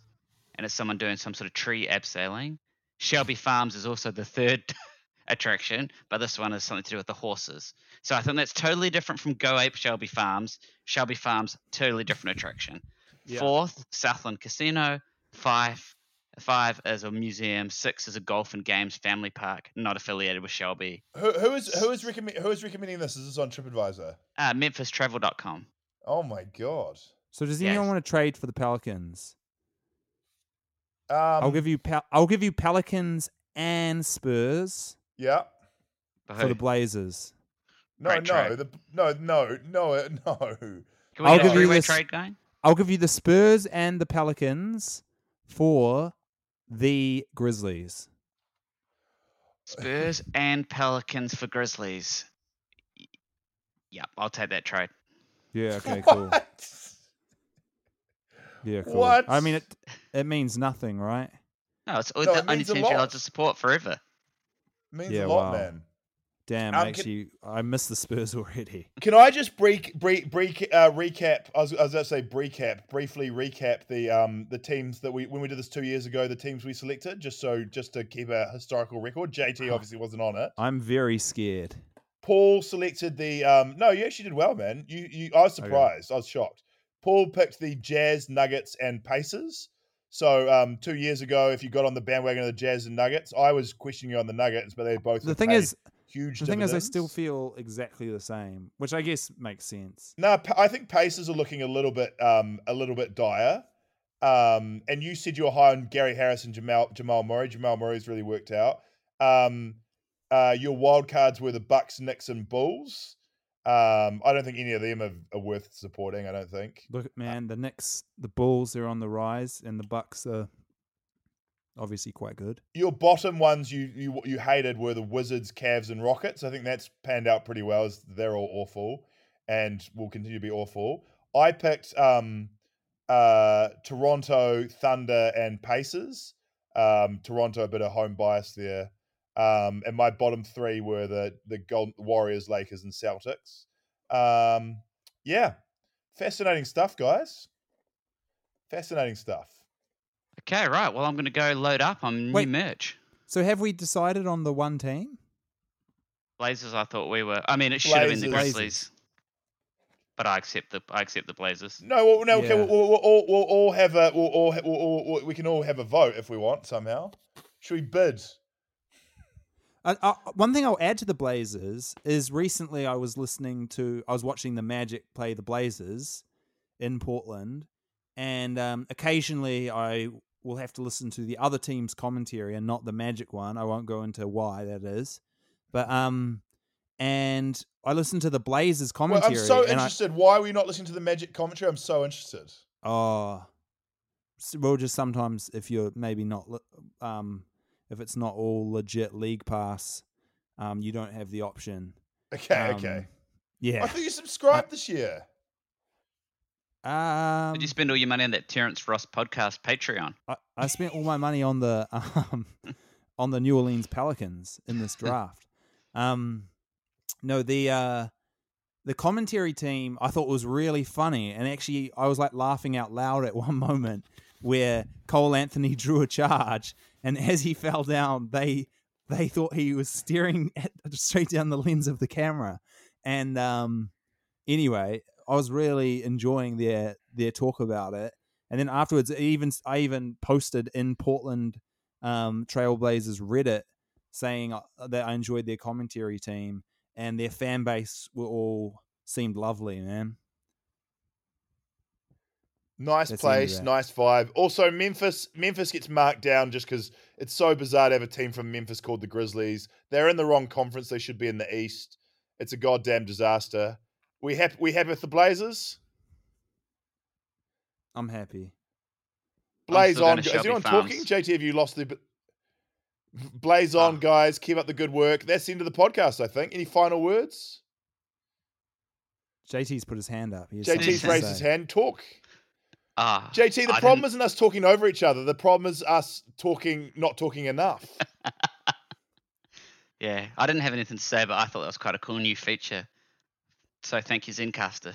and it's someone doing some sort of tree abseiling. Shelby Farms is also the third attraction, but this one is something to do with the horses. So I think that's totally different from Go Ape Shelby Farms. Shelby Farms, totally different attraction. Yeah. Fourth, Southland Casino. Five, five is a museum. Six is a golf and games family park, not affiliated with Shelby. Who, who is who is recommend who is recommending this? Is this on TripAdvisor? Uh, MemphisTravel.com. Oh my god. So does Yes. anyone want to trade for the Pelicans? Um, I'll give you Pel- I'll give you Pelicans and Spurs Yeah. For for the? Blazers. No, Great no, the, no, no, no, no. Can we I'll get give a you three-way this- trade going? I'll give you the Spurs and the Pelicans for the Grizzlies. Spurs and Pelicans for Grizzlies. Y- Yep, I'll take that trade. Yeah. Okay. Cool. What? Yeah. Cool. What? I mean, it it means nothing, right? No, it's No, the it only means a team you're allowed to support forever. Means Yeah, a lot, wow. man. Damn. Um, can- actually, I miss the Spurs already. Can I just break, break, brief, uh, recap? I was, I was going to say recap, briefly recap the um the teams that we when we did this two years ago, the teams we selected, just so just to keep a historical record. JT obviously wasn't on it. I'm very scared. Paul selected the um no, you actually did well, man. You you I was Okay. surprised. I was shocked. Paul picked the Jazz, Nuggets, and Pacers. So um two years ago, if you got on the bandwagon of the Jazz and Nuggets, I was questioning you on the Nuggets, but they both The thing is, huge. the thing is, I dividends. still feel exactly the same, which I guess makes sense. No, Pa- I think Pacers are looking a little bit um a little bit dire. Um, and you said you were high on Gary Harris and Jamal Jamal Murray. Jamal Murray's really worked out. Um, uh, your wild cards were the Bucks, Knicks, and Bulls. Um, I don't think any of them are, are worth supporting. I don't think. Look, man, the Knicks, the Bulls, they're on the rise, and the Bucks are obviously quite good. Your bottom ones you you you hated were the Wizards, Cavs, and Rockets. I think that's panned out pretty well. As they're all awful and will continue to be awful. I picked um, uh, Toronto, Thunder, and Pacers. Um, Toronto a bit of home bias there. Um, and my bottom three were the the Golden Warriors, Lakers, and Celtics. Um, yeah, fascinating stuff, guys. Fascinating stuff. Okay, right. Well, I'm going to go load up on new Wait. merch. So, have we decided on the one team? Blazers, I thought we were. I mean, it should have been the Blazers. Grizzlies, but I accept the I accept the Blazers. No, well, no, okay, Yeah. we'll, we'll, we'll, all, we'll all have a, we'll all, we'll, we'll- we can all have a vote if we want somehow. Should we bid? Uh, uh, one thing I'll add to the Blazers is recently I was listening to, I was watching the Magic play the Blazers in Portland, and um, occasionally I will have to listen to the other team's commentary and not the Magic one. I won't go into why that is, but um, and I listened to the Blazers Well, commentary. I'm so and I- interested. Why were you not listening to the Magic commentary? I'm so interested. Oh, well, just sometimes if you're maybe not, um, if it's not all legit league pass, um, you don't have the option. Okay, Um, okay. Yeah. I thought you subscribed this year. Um, Did you spend all your money on that Terrence Ross podcast Patreon? I, I spent all my money on the um, on the New Orleans Pelicans in this draft. um, no, the uh, the commentary team I thought was really funny, and actually I was like laughing out loud at one moment where Cole Anthony drew a charge, and as he fell down, they they thought he was staring at, straight down the lens of the camera, and um, anyway, I was really enjoying their their talk about it. And then afterwards, even I even posted in Portland um, Trailblazers Reddit saying uh, that I enjoyed their commentary team and their fan base were all seemed lovely, man. Nice That's the end of place, nice vibe. Also, Memphis. Memphis gets marked down just because it's so bizarre to have a team from Memphis called the Grizzlies. They're in the wrong conference. They should be in the East. It's a goddamn disaster. We happy? We happy with the Blazers? I'm happy. Blaze still on. Is anyone talking? JT, have you lost the? Blaze on, Ah. guys. Keep up the good work. That's the end of the podcast. I think. Any final words? JT's put his hand up. JT's raised his hand. Talk. Ah, JT, the I problem didn't- isn't us talking over each other. The problem is us talking, not talking enough. Yeah, I didn't have anything to say, but I thought that was quite a cool new feature. So thank you, Zencastr.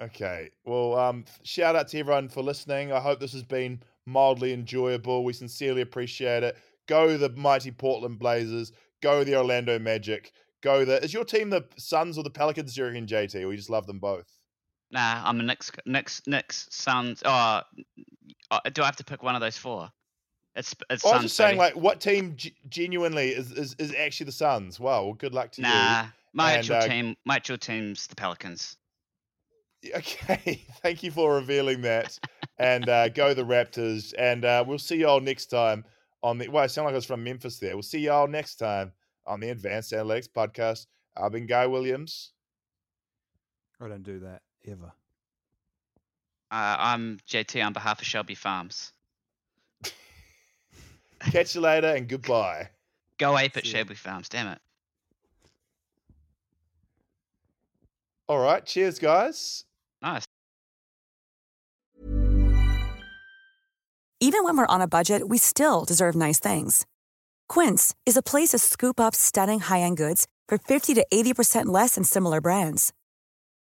Okay. Well, um, shout out to everyone for listening. I hope this has been mildly enjoyable. We sincerely appreciate it. Go the mighty Portland Blazers. Go the Orlando Magic. Go the. Is your team the Suns or the Pelicans, do you reckon, JT? Or you just love them both? Nah, I'm a Knicks, Knicks, Knicks, Suns. Oh, do I have to pick one of those four? It's it's I was Suns. just saying, baby. like, what team g- genuinely is, is is actually the Suns? Wow. Well, good luck to you. nah, my And, actual uh, team, my actual team's the Pelicans. Okay, thank you for revealing that. and uh, go the Raptors. And uh, we'll see y'all next time on the. Well, I sound like I was from Memphis there. We'll see y'all next time on the Advanced Analytics Podcast. I've been Guy Williams. I don't do that ever. Uh, I'm JT on behalf of Shelby Farms. Catch you later and goodbye. Go ape at Shelby Farms. Damn it. All right. Cheers, guys. Nice. Even when we're on a budget, we still deserve nice things. Quince is a place to scoop up stunning high-end goods for 50 to 80% less than similar brands.